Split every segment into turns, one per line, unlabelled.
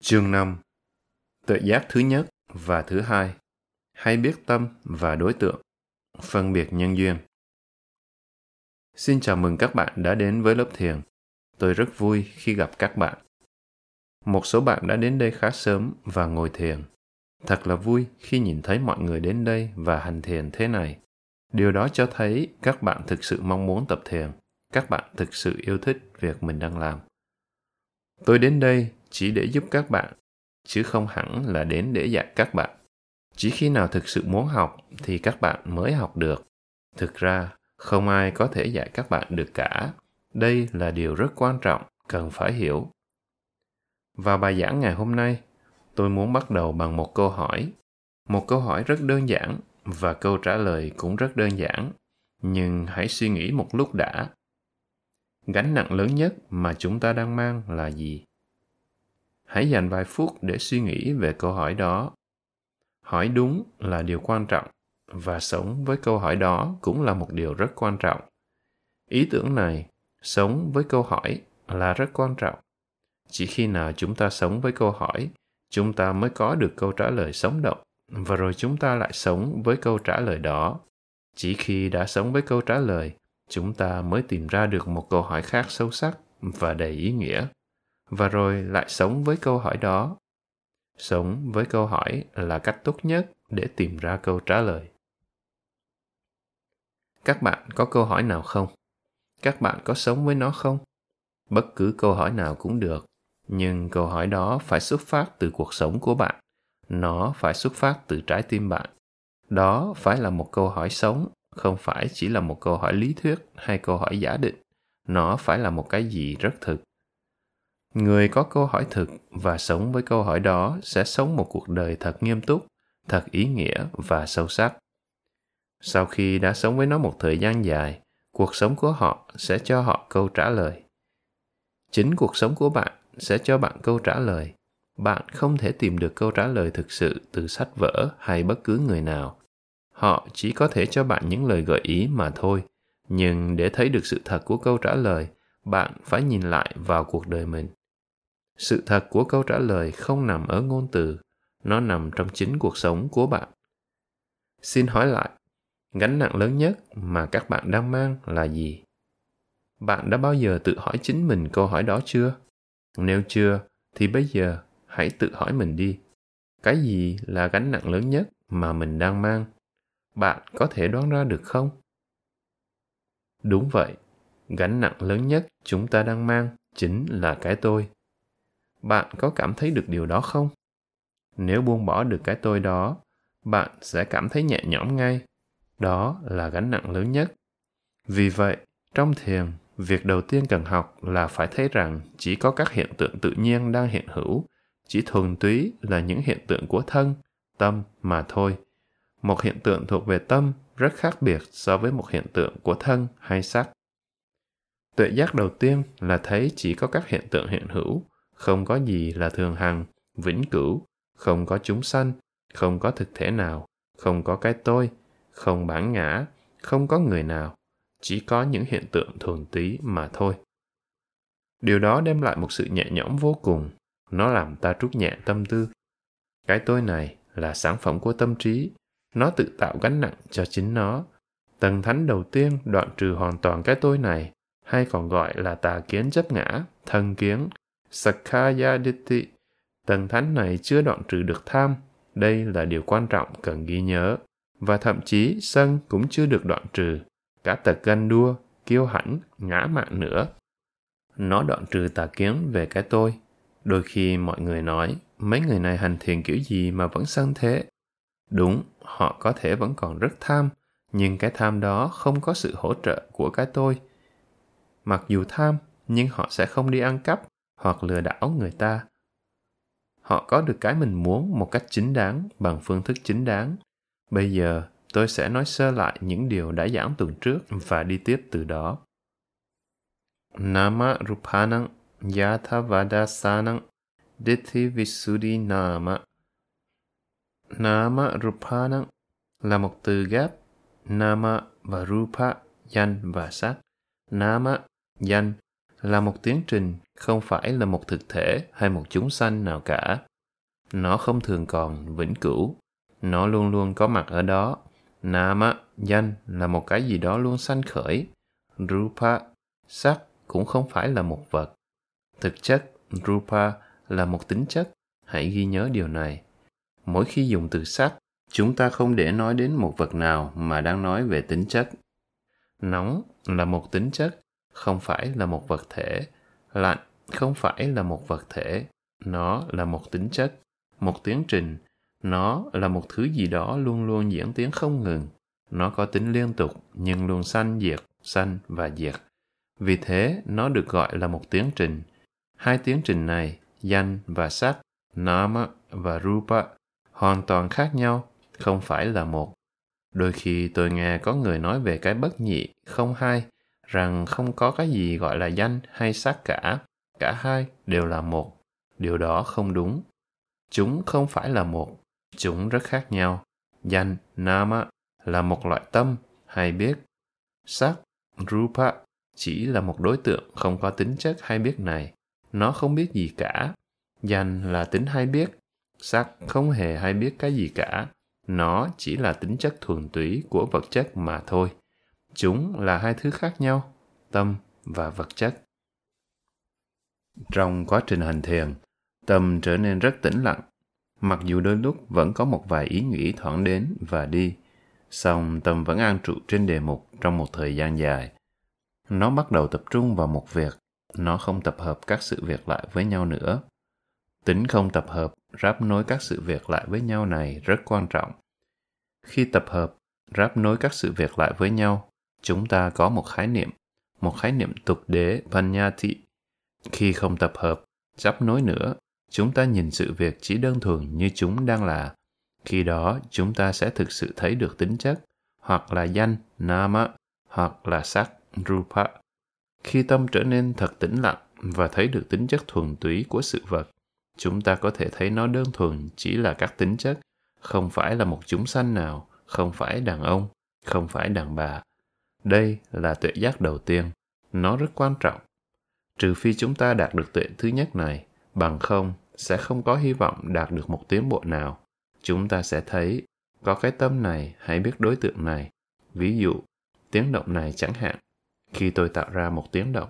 Chương 5 Tự giác thứ nhất và thứ hai Hay biết tâm và đối tượng Phân biệt nhân duyên Xin chào mừng các bạn đã đến với lớp thiền. Tôi rất vui khi gặp các bạn. Một số bạn đã đến đây khá sớm và ngồi thiền. Thật là vui khi nhìn thấy mọi người đến đây và hành thiền thế này. Điều đó cho thấy các bạn thực sự mong muốn tập thiền. Các bạn thực sự yêu thích việc mình đang làm. Tôi đến đây chỉ để giúp các bạn, chứ không hẳn là đến để dạy các bạn. Chỉ khi nào thực sự muốn học thì các bạn mới học được. Thực ra, không ai có thể dạy các bạn được cả. Đây là điều rất quan trọng, cần phải hiểu. Vào bài giảng ngày hôm nay, tôi muốn bắt đầu bằng một câu hỏi. Một câu hỏi rất đơn giản và câu trả lời cũng rất đơn giản. Nhưng hãy suy nghĩ một lúc đã. Gánh nặng lớn nhất mà chúng ta đang mang là gì? Hãy dành vài phút để suy nghĩ về câu hỏi đó. Hỏi đúng là điều quan trọng, và sống với câu hỏi đó cũng là một điều rất quan trọng. Ý tưởng này, sống với câu hỏi là rất quan trọng. Chỉ khi nào chúng ta sống với câu hỏi, chúng ta mới có được câu trả lời sống động, và rồi chúng ta lại sống với câu trả lời đó. Chỉ khi đã sống với câu trả lời, chúng ta mới tìm ra được một câu hỏi khác sâu sắc và đầy ý nghĩa và rồi lại sống với câu hỏi đó. Sống với câu hỏi là cách tốt nhất để tìm ra câu trả lời. Các bạn có câu hỏi nào không? Các bạn có sống với nó không? Bất cứ câu hỏi nào cũng được, nhưng câu hỏi đó phải xuất phát từ cuộc sống của bạn. Nó phải xuất phát từ trái tim bạn. Đó phải là một câu hỏi sống, không phải chỉ là một câu hỏi lý thuyết hay câu hỏi giả định. Nó phải là một cái gì rất thực người có câu hỏi thực và sống với câu hỏi đó sẽ sống một cuộc đời thật nghiêm túc, thật ý nghĩa và sâu sắc. Sau khi đã sống với nó một thời gian dài, cuộc sống của họ sẽ cho họ câu trả lời. Chính cuộc sống của bạn sẽ cho bạn câu trả lời. Bạn không thể tìm được câu trả lời thực sự từ sách vở hay bất cứ người nào. Họ chỉ có thể cho bạn những lời gợi ý mà thôi. Nhưng để thấy được sự thật của câu trả lời, bạn phải nhìn lại vào cuộc đời mình sự thật của câu trả lời không nằm ở ngôn từ, nó nằm trong chính cuộc sống của bạn. Xin hỏi lại, gánh nặng lớn nhất mà các bạn đang mang là gì? Bạn đã bao giờ tự hỏi chính mình câu hỏi đó chưa? Nếu chưa, thì bây giờ hãy tự hỏi mình đi. Cái gì là gánh nặng lớn nhất mà mình đang mang? Bạn có thể đoán ra được không? Đúng vậy, gánh nặng lớn nhất chúng ta đang mang chính là cái tôi bạn có cảm thấy được điều đó không? Nếu buông bỏ được cái tôi đó, bạn sẽ cảm thấy nhẹ nhõm ngay. Đó là gánh nặng lớn nhất. Vì vậy, trong thiền, việc đầu tiên cần học là phải thấy rằng chỉ có các hiện tượng tự nhiên đang hiện hữu, chỉ thuần túy là những hiện tượng của thân, tâm mà thôi. Một hiện tượng thuộc về tâm rất khác biệt so với một hiện tượng của thân hay sắc. Tuệ giác đầu tiên là thấy chỉ có các hiện tượng hiện hữu không có gì là thường hằng, vĩnh cửu. Không có chúng sanh, không có thực thể nào. Không có cái tôi, không bản ngã, không có người nào. Chỉ có những hiện tượng thuần túy mà thôi. Điều đó đem lại một sự nhẹ nhõm vô cùng. Nó làm ta trút nhẹ tâm tư. Cái tôi này là sản phẩm của tâm trí. Nó tự tạo gánh nặng cho chính nó. Tầng thánh đầu tiên đoạn trừ hoàn toàn cái tôi này, hay còn gọi là tà kiến chấp ngã, thân kiến. Sakkaya Ditti. Tầng thánh này chưa đoạn trừ được tham. Đây là điều quan trọng cần ghi nhớ. Và thậm chí sân cũng chưa được đoạn trừ. Cả tật ganh đua, kiêu hãnh, ngã mạn nữa. Nó đoạn trừ tà kiến về cái tôi. Đôi khi mọi người nói, mấy người này hành thiền kiểu gì mà vẫn sân thế? Đúng, họ có thể vẫn còn rất tham, nhưng cái tham đó không có sự hỗ trợ của cái tôi. Mặc dù tham, nhưng họ sẽ không đi ăn cắp, hoặc lừa đảo người ta. Họ có được cái mình muốn một cách chính đáng, bằng phương thức chính đáng. Bây giờ, tôi sẽ nói sơ lại những điều đã giảng tuần trước và đi tiếp từ đó. Nama rupanang yathavadasanang dithi visuddhi nama. Nama rupanang là một từ ghép nama và rupa, danh và sắc nama, danh là một tiến trình không phải là một thực thể hay một chúng sanh nào cả. Nó không thường còn vĩnh cửu. Nó luôn luôn có mặt ở đó. Nama, danh là một cái gì đó luôn sanh khởi. Rupa, sắc cũng không phải là một vật. Thực chất, Rupa là một tính chất. Hãy ghi nhớ điều này. Mỗi khi dùng từ sắc, chúng ta không để nói đến một vật nào mà đang nói về tính chất. Nóng là một tính chất, không phải là một vật thể. Lạnh không phải là một vật thể. Nó là một tính chất, một tiến trình. Nó là một thứ gì đó luôn luôn diễn tiến không ngừng. Nó có tính liên tục nhưng luôn sanh diệt, sanh và diệt. Vì thế, nó được gọi là một tiến trình. Hai tiến trình này, danh và sắc, nama và rupa, hoàn toàn khác nhau, không phải là một. Đôi khi tôi nghe có người nói về cái bất nhị, không hai, rằng không có cái gì gọi là danh hay sắc cả. Cả hai đều là một. Điều đó không đúng. Chúng không phải là một. Chúng rất khác nhau. Danh, nama, là một loại tâm hay biết. Sắc, rupa, chỉ là một đối tượng không có tính chất hay biết này. Nó không biết gì cả. Danh là tính hay biết. Sắc không hề hay biết cái gì cả. Nó chỉ là tính chất thuần túy của vật chất mà thôi. Chúng là hai thứ khác nhau, tâm và vật chất. Trong quá trình hành thiền, tâm trở nên rất tĩnh lặng. Mặc dù đôi lúc vẫn có một vài ý nghĩ thoảng đến và đi, song tâm vẫn an trụ trên đề mục trong một thời gian dài. Nó bắt đầu tập trung vào một việc, nó không tập hợp các sự việc lại với nhau nữa. Tính không tập hợp, ráp nối các sự việc lại với nhau này rất quan trọng. Khi tập hợp, ráp nối các sự việc lại với nhau, chúng ta có một khái niệm, một khái niệm tục đế Panyati. Khi không tập hợp, chấp nối nữa, chúng ta nhìn sự việc chỉ đơn thuần như chúng đang là. Khi đó, chúng ta sẽ thực sự thấy được tính chất, hoặc là danh, nama, hoặc là sắc, rupa. Khi tâm trở nên thật tĩnh lặng và thấy được tính chất thuần túy của sự vật, chúng ta có thể thấy nó đơn thuần chỉ là các tính chất, không phải là một chúng sanh nào, không phải đàn ông, không phải đàn bà. Đây là tuệ giác đầu tiên, nó rất quan trọng. Trừ phi chúng ta đạt được tuệ thứ nhất này, bằng không sẽ không có hy vọng đạt được một tiến bộ nào. Chúng ta sẽ thấy có cái tâm này hãy biết đối tượng này. Ví dụ, tiếng động này chẳng hạn. Khi tôi tạo ra một tiếng động,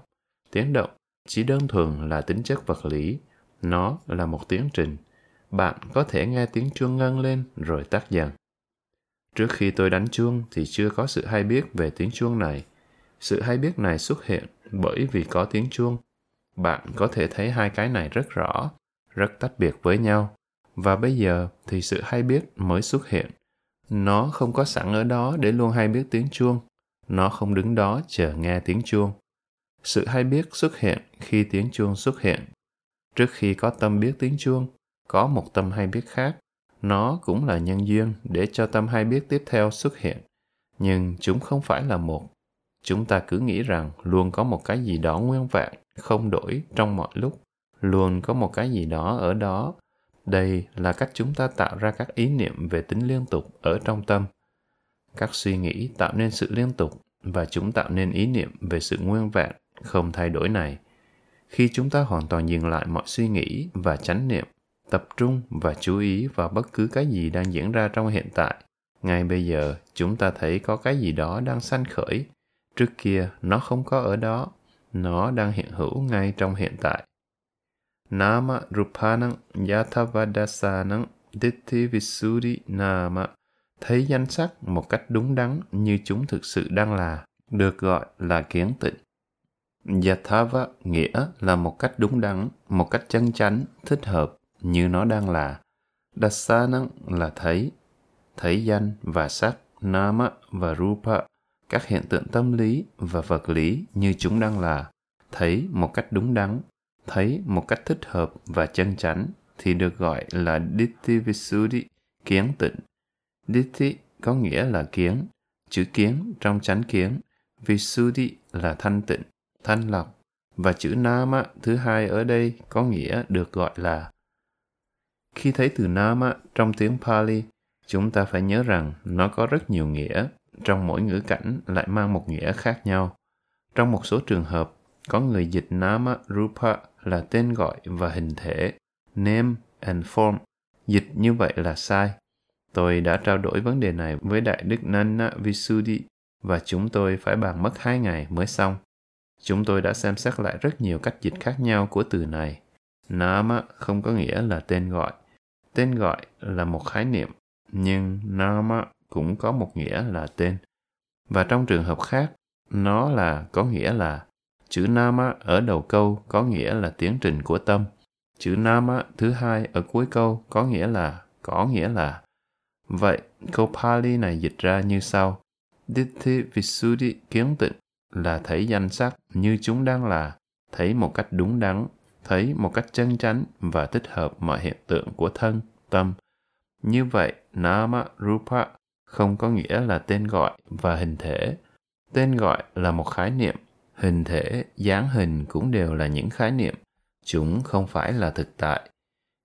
tiếng động chỉ đơn thuần là tính chất vật lý, nó là một tiến trình. Bạn có thể nghe tiếng chuông ngân lên rồi tắt dần. Trước khi tôi đánh chuông thì chưa có sự hay biết về tiếng chuông này. Sự hay biết này xuất hiện bởi vì có tiếng chuông. Bạn có thể thấy hai cái này rất rõ, rất tách biệt với nhau. Và bây giờ thì sự hay biết mới xuất hiện. Nó không có sẵn ở đó để luôn hay biết tiếng chuông. Nó không đứng đó chờ nghe tiếng chuông. Sự hay biết xuất hiện khi tiếng chuông xuất hiện Trước khi có tâm biết tiếng chuông, có một tâm hay biết khác. Nó cũng là nhân duyên để cho tâm hai biết tiếp theo xuất hiện. Nhưng chúng không phải là một. Chúng ta cứ nghĩ rằng luôn có một cái gì đó nguyên vẹn, không đổi trong mọi lúc. Luôn có một cái gì đó ở đó. Đây là cách chúng ta tạo ra các ý niệm về tính liên tục ở trong tâm. Các suy nghĩ tạo nên sự liên tục và chúng tạo nên ý niệm về sự nguyên vẹn, không thay đổi này khi chúng ta hoàn toàn dừng lại mọi suy nghĩ và chánh niệm tập trung và chú ý vào bất cứ cái gì đang diễn ra trong hiện tại. Ngay bây giờ chúng ta thấy có cái gì đó đang sanh khởi. Trước kia nó không có ở đó. Nó đang hiện hữu ngay trong hiện tại. Nama rupanang yathavadasanang ditti visuddhi nama. Thấy danh sắc một cách đúng đắn như chúng thực sự đang là được gọi là kiến tịnh. Yathava nghĩa là một cách đúng đắn, một cách chân chánh, thích hợp như nó đang là. Dasanang là thấy, thấy danh và sắc, nama và rupa, các hiện tượng tâm lý và vật lý như chúng đang là. Thấy một cách đúng đắn, thấy một cách thích hợp và chân chánh thì được gọi là Ditti Visuddhi, kiến tịnh. Ditti có nghĩa là kiến, chữ kiến trong chánh kiến, Visuddhi là thanh tịnh thanh lọc và chữ Nama thứ hai ở đây có nghĩa được gọi là khi thấy từ Nama trong tiếng Pali, chúng ta phải nhớ rằng nó có rất nhiều nghĩa, trong mỗi ngữ cảnh lại mang một nghĩa khác nhau. Trong một số trường hợp, có người dịch Nama Rupa là tên gọi và hình thể, name and form. Dịch như vậy là sai. Tôi đã trao đổi vấn đề này với Đại Đức Nana Visuddhi và chúng tôi phải bàn mất hai ngày mới xong. Chúng tôi đã xem xét lại rất nhiều cách dịch khác nhau của từ này. Nama không có nghĩa là tên gọi. Tên gọi là một khái niệm, nhưng Nama cũng có một nghĩa là tên. Và trong trường hợp khác, nó là có nghĩa là chữ Nama ở đầu câu có nghĩa là tiến trình của tâm. Chữ Nama thứ hai ở cuối câu có nghĩa là có nghĩa là. Vậy, câu Pali này dịch ra như sau. Ditthi Visuddhi kiến tịnh là thấy danh sắc như chúng đang là, thấy một cách đúng đắn, thấy một cách chân chánh và tích hợp mọi hiện tượng của thân, tâm. Như vậy, Nama Rupa không có nghĩa là tên gọi và hình thể. Tên gọi là một khái niệm, hình thể, dáng hình cũng đều là những khái niệm. Chúng không phải là thực tại.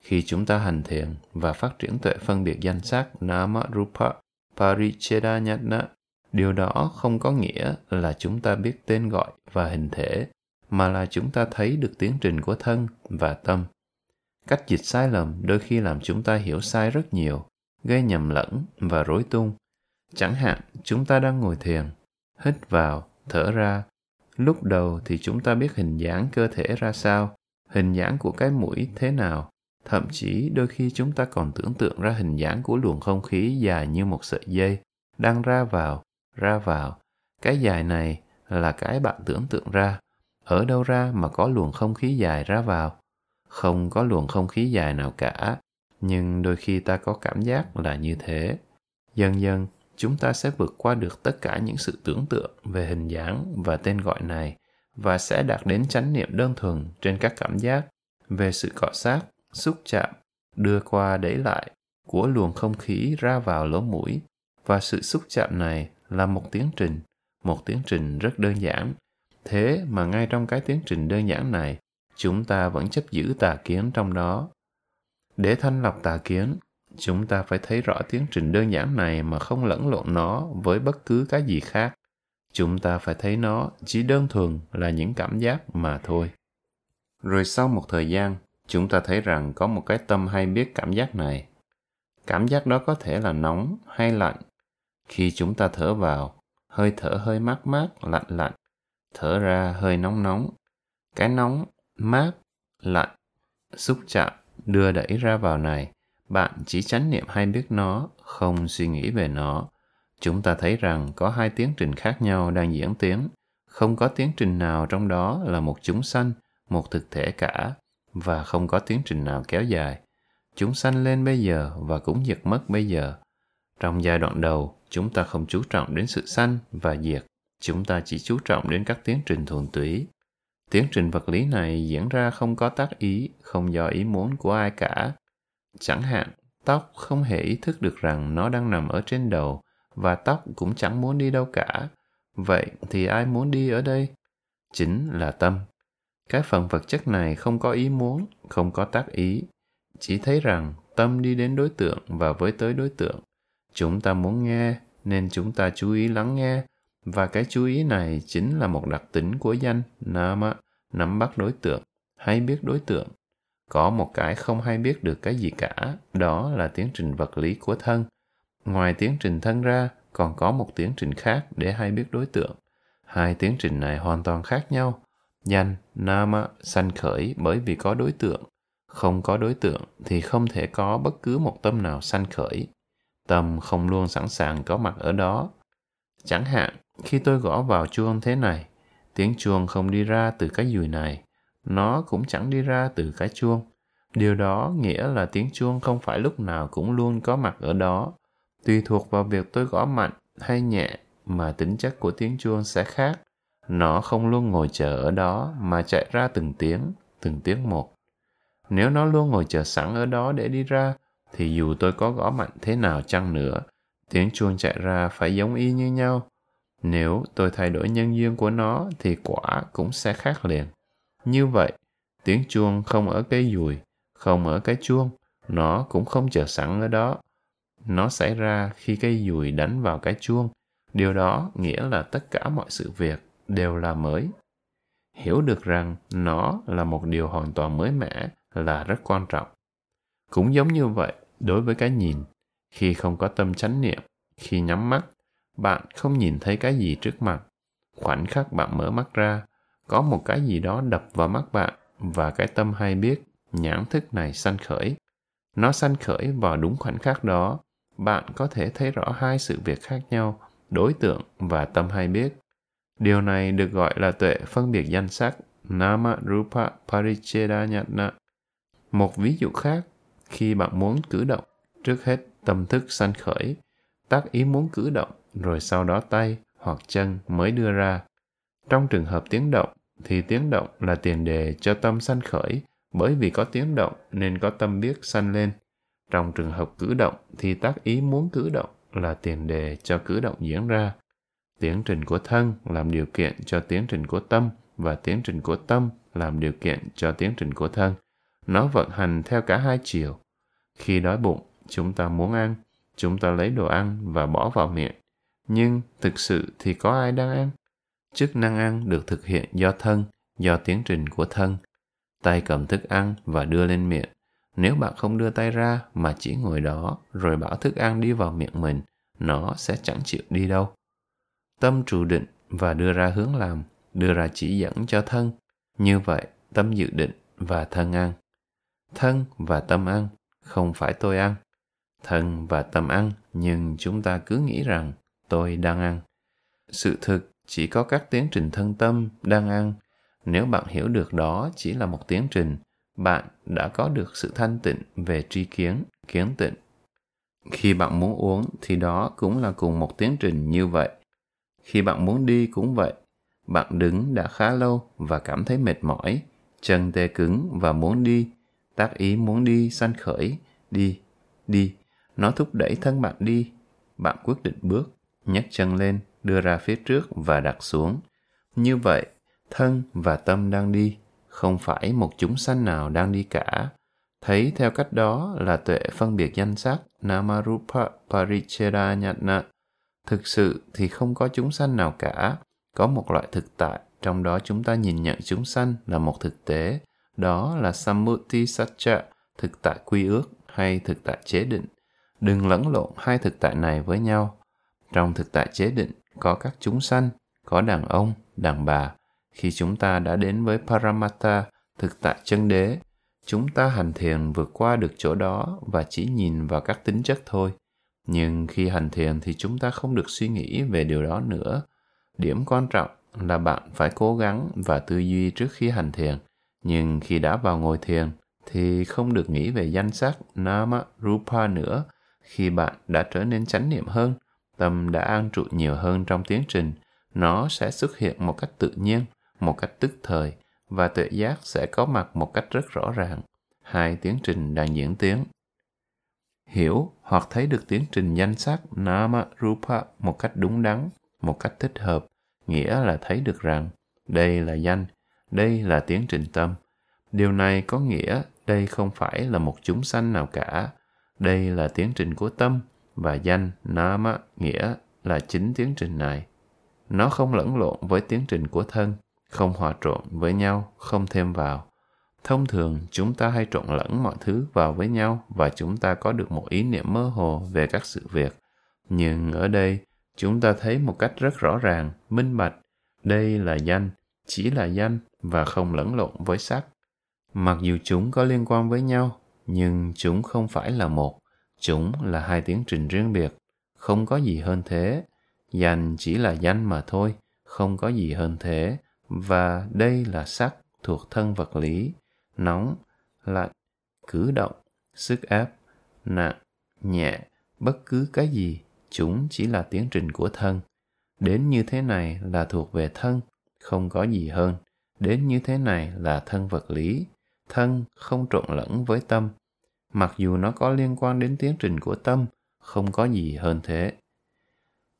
Khi chúng ta hành thiền và phát triển tuệ phân biệt danh sắc Nama Rupa Parichedanyana, điều đó không có nghĩa là chúng ta biết tên gọi và hình thể mà là chúng ta thấy được tiến trình của thân và tâm cách dịch sai lầm đôi khi làm chúng ta hiểu sai rất nhiều, gây nhầm lẫn và rối tung chẳng hạn, chúng ta đang ngồi thiền, hít vào, thở ra lúc đầu thì chúng ta biết hình dáng cơ thể ra sao, hình dáng của cái mũi thế nào thậm chí đôi khi chúng ta còn tưởng tượng ra hình dáng của luồng không khí dài như một sợi dây đang ra vào ra vào. Cái dài này là cái bạn tưởng tượng ra. Ở đâu ra mà có luồng không khí dài ra vào? Không có luồng không khí dài nào cả. Nhưng đôi khi ta có cảm giác là như thế. Dần dần, chúng ta sẽ vượt qua được tất cả những sự tưởng tượng về hình dáng và tên gọi này và sẽ đạt đến chánh niệm đơn thuần trên các cảm giác về sự cọ sát, xúc chạm, đưa qua đẩy lại của luồng không khí ra vào lỗ mũi và sự xúc chạm này là một tiến trình, một tiến trình rất đơn giản. Thế mà ngay trong cái tiến trình đơn giản này, chúng ta vẫn chấp giữ tà kiến trong đó. Để thanh lọc tà kiến, chúng ta phải thấy rõ tiến trình đơn giản này mà không lẫn lộn nó với bất cứ cái gì khác. Chúng ta phải thấy nó chỉ đơn thuần là những cảm giác mà thôi. Rồi sau một thời gian, chúng ta thấy rằng có một cái tâm hay biết cảm giác này. Cảm giác đó có thể là nóng hay lạnh, khi chúng ta thở vào, hơi thở hơi mát mát, lạnh lạnh, thở ra hơi nóng nóng. Cái nóng, mát, lạnh, xúc chạm, đưa đẩy ra vào này, bạn chỉ chánh niệm hay biết nó, không suy nghĩ về nó. Chúng ta thấy rằng có hai tiến trình khác nhau đang diễn tiến, không có tiến trình nào trong đó là một chúng sanh, một thực thể cả, và không có tiến trình nào kéo dài. Chúng sanh lên bây giờ và cũng diệt mất bây giờ. Trong giai đoạn đầu, chúng ta không chú trọng đến sự sanh và diệt, chúng ta chỉ chú trọng đến các tiến trình thuần túy. Tiến trình vật lý này diễn ra không có tác ý, không do ý muốn của ai cả. Chẳng hạn, tóc không hề ý thức được rằng nó đang nằm ở trên đầu và tóc cũng chẳng muốn đi đâu cả. Vậy thì ai muốn đi ở đây? Chính là tâm. Cái phần vật chất này không có ý muốn, không có tác ý. Chỉ thấy rằng tâm đi đến đối tượng và với tới đối tượng Chúng ta muốn nghe nên chúng ta chú ý lắng nghe và cái chú ý này chính là một đặc tính của danh Nama, nắm bắt đối tượng, hay biết đối tượng. Có một cái không hay biết được cái gì cả, đó là tiến trình vật lý của thân. Ngoài tiến trình thân ra, còn có một tiến trình khác để hay biết đối tượng. Hai tiến trình này hoàn toàn khác nhau. Danh, Nama, sanh khởi bởi vì có đối tượng. Không có đối tượng thì không thể có bất cứ một tâm nào sanh khởi tâm không luôn sẵn sàng có mặt ở đó. Chẳng hạn, khi tôi gõ vào chuông thế này, tiếng chuông không đi ra từ cái dùi này, nó cũng chẳng đi ra từ cái chuông. Điều đó nghĩa là tiếng chuông không phải lúc nào cũng luôn có mặt ở đó. Tùy thuộc vào việc tôi gõ mạnh hay nhẹ mà tính chất của tiếng chuông sẽ khác. Nó không luôn ngồi chờ ở đó mà chạy ra từng tiếng, từng tiếng một. Nếu nó luôn ngồi chờ sẵn ở đó để đi ra, thì dù tôi có gõ mạnh thế nào chăng nữa, tiếng chuông chạy ra phải giống y như nhau. Nếu tôi thay đổi nhân duyên của nó thì quả cũng sẽ khác liền. Như vậy, tiếng chuông không ở cái dùi, không ở cái chuông, nó cũng không chờ sẵn ở đó. Nó xảy ra khi cây dùi đánh vào cái chuông. Điều đó nghĩa là tất cả mọi sự việc đều là mới. hiểu được rằng nó là một điều hoàn toàn mới mẻ là rất quan trọng cũng giống như vậy đối với cái nhìn khi không có tâm chánh niệm khi nhắm mắt bạn không nhìn thấy cái gì trước mặt. Khoảnh khắc bạn mở mắt ra, có một cái gì đó đập vào mắt bạn và cái tâm hay biết nhãn thức này sanh khởi. Nó sanh khởi vào đúng khoảnh khắc đó. Bạn có thể thấy rõ hai sự việc khác nhau, đối tượng và tâm hay biết. Điều này được gọi là tuệ phân biệt danh sắc, nama rupa parichedanyatna một ví dụ khác, khi bạn muốn cử động, trước hết tâm thức sanh khởi, tác ý muốn cử động rồi sau đó tay hoặc chân mới đưa ra. Trong trường hợp tiếng động, thì tiếng động là tiền đề cho tâm sanh khởi, bởi vì có tiếng động nên có tâm biết sanh lên. Trong trường hợp cử động, thì tác ý muốn cử động là tiền đề cho cử động diễn ra. Tiến trình của thân làm điều kiện cho tiến trình của tâm và tiến trình của tâm làm điều kiện cho tiến trình của thân. Nó vận hành theo cả hai chiều. Khi đói bụng, chúng ta muốn ăn, chúng ta lấy đồ ăn và bỏ vào miệng nhưng thực sự thì có ai đang ăn? Chức năng ăn được thực hiện do thân, do tiến trình của thân. Tay cầm thức ăn và đưa lên miệng. Nếu bạn không đưa tay ra mà chỉ ngồi đó rồi bảo thức ăn đi vào miệng mình, nó sẽ chẳng chịu đi đâu. Tâm trụ định và đưa ra hướng làm, đưa ra chỉ dẫn cho thân. Như vậy, tâm dự định và thân ăn. Thân và tâm ăn, không phải tôi ăn. Thân và tâm ăn, nhưng chúng ta cứ nghĩ rằng tôi đang ăn. Sự thực chỉ có các tiến trình thân tâm đang ăn. Nếu bạn hiểu được đó chỉ là một tiến trình, bạn đã có được sự thanh tịnh về tri kiến kiến tịnh. Khi bạn muốn uống thì đó cũng là cùng một tiến trình như vậy. Khi bạn muốn đi cũng vậy. Bạn đứng đã khá lâu và cảm thấy mệt mỏi, chân tê cứng và muốn đi. Tác ý muốn đi sanh khởi, đi đi. Nó thúc đẩy thân bạn đi. Bạn quyết định bước nhấc chân lên, đưa ra phía trước và đặt xuống. Như vậy, thân và tâm đang đi, không phải một chúng sanh nào đang đi cả. Thấy theo cách đó là tuệ phân biệt danh sắc, namarupa parichedanyatna thực sự thì không có chúng sanh nào cả. Có một loại thực tại, trong đó chúng ta nhìn nhận chúng sanh là một thực tế. Đó là sammuti satcha, thực tại quy ước hay thực tại chế định. Đừng lẫn lộn hai thực tại này với nhau trong thực tại chế định có các chúng sanh có đàn ông đàn bà khi chúng ta đã đến với Paramatta, thực tại chân đế, chúng ta hành thiền vượt qua được chỗ đó và chỉ nhìn vào các tính chất thôi. Nhưng khi hành thiền thì chúng ta không được suy nghĩ về điều đó nữa. Điểm quan trọng là bạn phải cố gắng và tư duy trước khi hành thiền. Nhưng khi đã vào ngồi thiền thì không được nghĩ về danh sắc Nama Rupa nữa. Khi bạn đã trở nên chánh niệm hơn, tâm đã an trụ nhiều hơn trong tiến trình, nó sẽ xuất hiện một cách tự nhiên một cách tức thời và tuệ giác sẽ có mặt một cách rất rõ ràng. Hai tiến trình đang diễn tiến. Hiểu hoặc thấy được tiến trình danh sắc Nama Rupa một cách đúng đắn, một cách thích hợp, nghĩa là thấy được rằng đây là danh, đây là tiến trình tâm. Điều này có nghĩa đây không phải là một chúng sanh nào cả. Đây là tiến trình của tâm và danh Nama nghĩa là chính tiến trình này. Nó không lẫn lộn với tiến trình của thân không hòa trộn với nhau, không thêm vào. Thông thường, chúng ta hay trộn lẫn mọi thứ vào với nhau và chúng ta có được một ý niệm mơ hồ về các sự việc. Nhưng ở đây, chúng ta thấy một cách rất rõ ràng, minh bạch, đây là danh, chỉ là danh và không lẫn lộn với sắc. Mặc dù chúng có liên quan với nhau, nhưng chúng không phải là một, chúng là hai tiến trình riêng biệt, không có gì hơn thế. Danh chỉ là danh mà thôi, không có gì hơn thế và đây là sắc thuộc thân vật lý, nóng, lạnh, cử động, sức ép, nặng, nhẹ, bất cứ cái gì, chúng chỉ là tiến trình của thân. Đến như thế này là thuộc về thân, không có gì hơn. Đến như thế này là thân vật lý, thân không trộn lẫn với tâm. Mặc dù nó có liên quan đến tiến trình của tâm, không có gì hơn thế.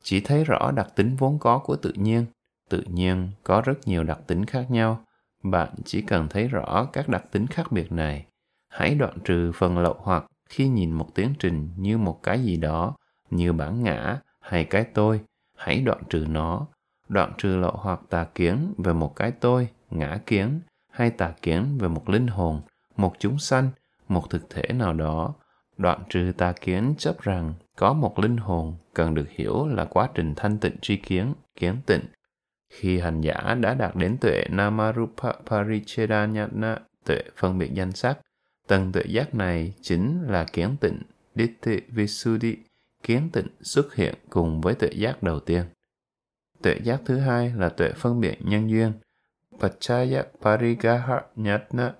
Chỉ thấy rõ đặc tính vốn có của tự nhiên, tự nhiên có rất nhiều đặc tính khác nhau. Bạn chỉ cần thấy rõ các đặc tính khác biệt này. Hãy đoạn trừ phần lậu hoặc khi nhìn một tiến trình như một cái gì đó như bản ngã hay cái tôi hãy đoạn trừ nó. Đoạn trừ lậu hoặc tà kiến về một cái tôi ngã kiến hay tà kiến về một linh hồn, một chúng sanh, một thực thể nào đó, đoạn trừ tà kiến chấp rằng có một linh hồn cần được hiểu là quá trình thanh tịnh tri kiến, kiến tịnh. Khi hành giả đã đạt đến tuệ Namarupa Parichedanyana, tuệ phân biệt danh sắc, tầng tuệ giác này chính là kiến tịnh Ditti Visuddhi, kiến tịnh xuất hiện cùng với tuệ giác đầu tiên. Tuệ giác thứ hai là tuệ phân biệt nhân duyên, Pachaya Parigaha nhatna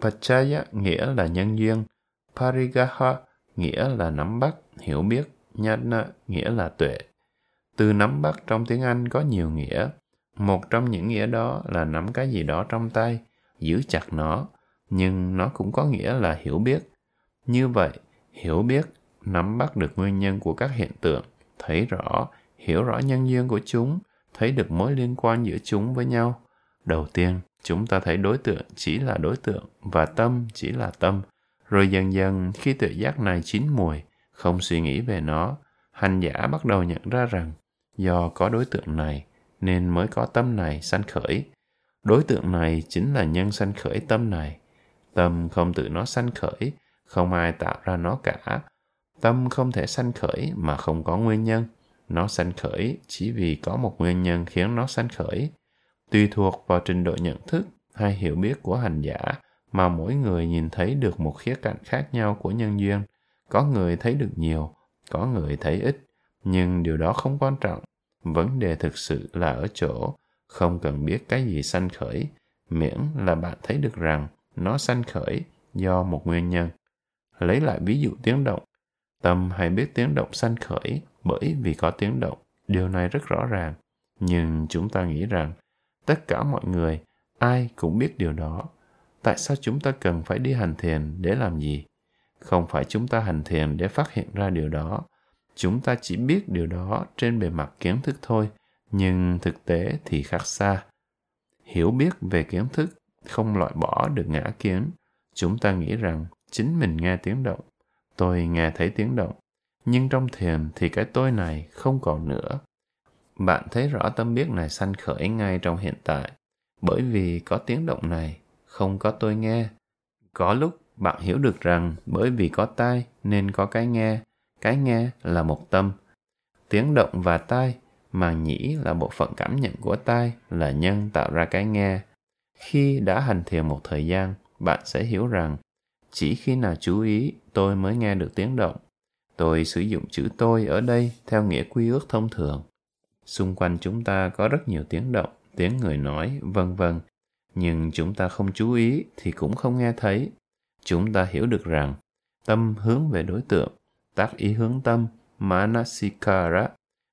Pachaya nghĩa là nhân duyên, Parigaha nghĩa là nắm bắt, hiểu biết, Jnana nghĩa là tuệ. Từ nắm bắt trong tiếng Anh có nhiều nghĩa. Một trong những nghĩa đó là nắm cái gì đó trong tay, giữ chặt nó, nhưng nó cũng có nghĩa là hiểu biết. Như vậy, hiểu biết, nắm bắt được nguyên nhân của các hiện tượng, thấy rõ, hiểu rõ nhân duyên của chúng, thấy được mối liên quan giữa chúng với nhau. Đầu tiên, chúng ta thấy đối tượng chỉ là đối tượng và tâm chỉ là tâm. Rồi dần dần khi tự giác này chín mùi, không suy nghĩ về nó, hành giả bắt đầu nhận ra rằng do có đối tượng này nên mới có tâm này sanh khởi. Đối tượng này chính là nhân sanh khởi tâm này. Tâm không tự nó sanh khởi, không ai tạo ra nó cả. Tâm không thể sanh khởi mà không có nguyên nhân. Nó sanh khởi chỉ vì có một nguyên nhân khiến nó sanh khởi. Tùy thuộc vào trình độ nhận thức hay hiểu biết của hành giả mà mỗi người nhìn thấy được một khía cạnh khác nhau của nhân duyên. Có người thấy được nhiều, có người thấy ít, nhưng điều đó không quan trọng. Vấn đề thực sự là ở chỗ không cần biết cái gì sanh khởi, miễn là bạn thấy được rằng nó sanh khởi do một nguyên nhân. Lấy lại ví dụ tiếng động. Tâm hay biết tiếng động sanh khởi bởi vì có tiếng động. Điều này rất rõ ràng. Nhưng chúng ta nghĩ rằng tất cả mọi người, ai cũng biết điều đó. Tại sao chúng ta cần phải đi hành thiền để làm gì? Không phải chúng ta hành thiền để phát hiện ra điều đó. Chúng ta chỉ biết điều đó trên bề mặt kiến thức thôi, nhưng thực tế thì khác xa. Hiểu biết về kiến thức không loại bỏ được ngã kiến. Chúng ta nghĩ rằng chính mình nghe tiếng động, tôi nghe thấy tiếng động, nhưng trong thiền thì cái tôi này không còn nữa. Bạn thấy rõ tâm biết này sanh khởi ngay trong hiện tại, bởi vì có tiếng động này, không có tôi nghe. Có lúc bạn hiểu được rằng bởi vì có tai nên có cái nghe, cái nghe là một tâm. Tiếng động và tai, màng nhĩ là bộ phận cảm nhận của tai, là nhân tạo ra cái nghe. Khi đã hành thiền một thời gian, bạn sẽ hiểu rằng chỉ khi nào chú ý tôi mới nghe được tiếng động. Tôi sử dụng chữ tôi ở đây theo nghĩa quy ước thông thường. Xung quanh chúng ta có rất nhiều tiếng động, tiếng người nói, vân vân. Nhưng chúng ta không chú ý thì cũng không nghe thấy. Chúng ta hiểu được rằng tâm hướng về đối tượng, tác ý hướng tâm, manasikara,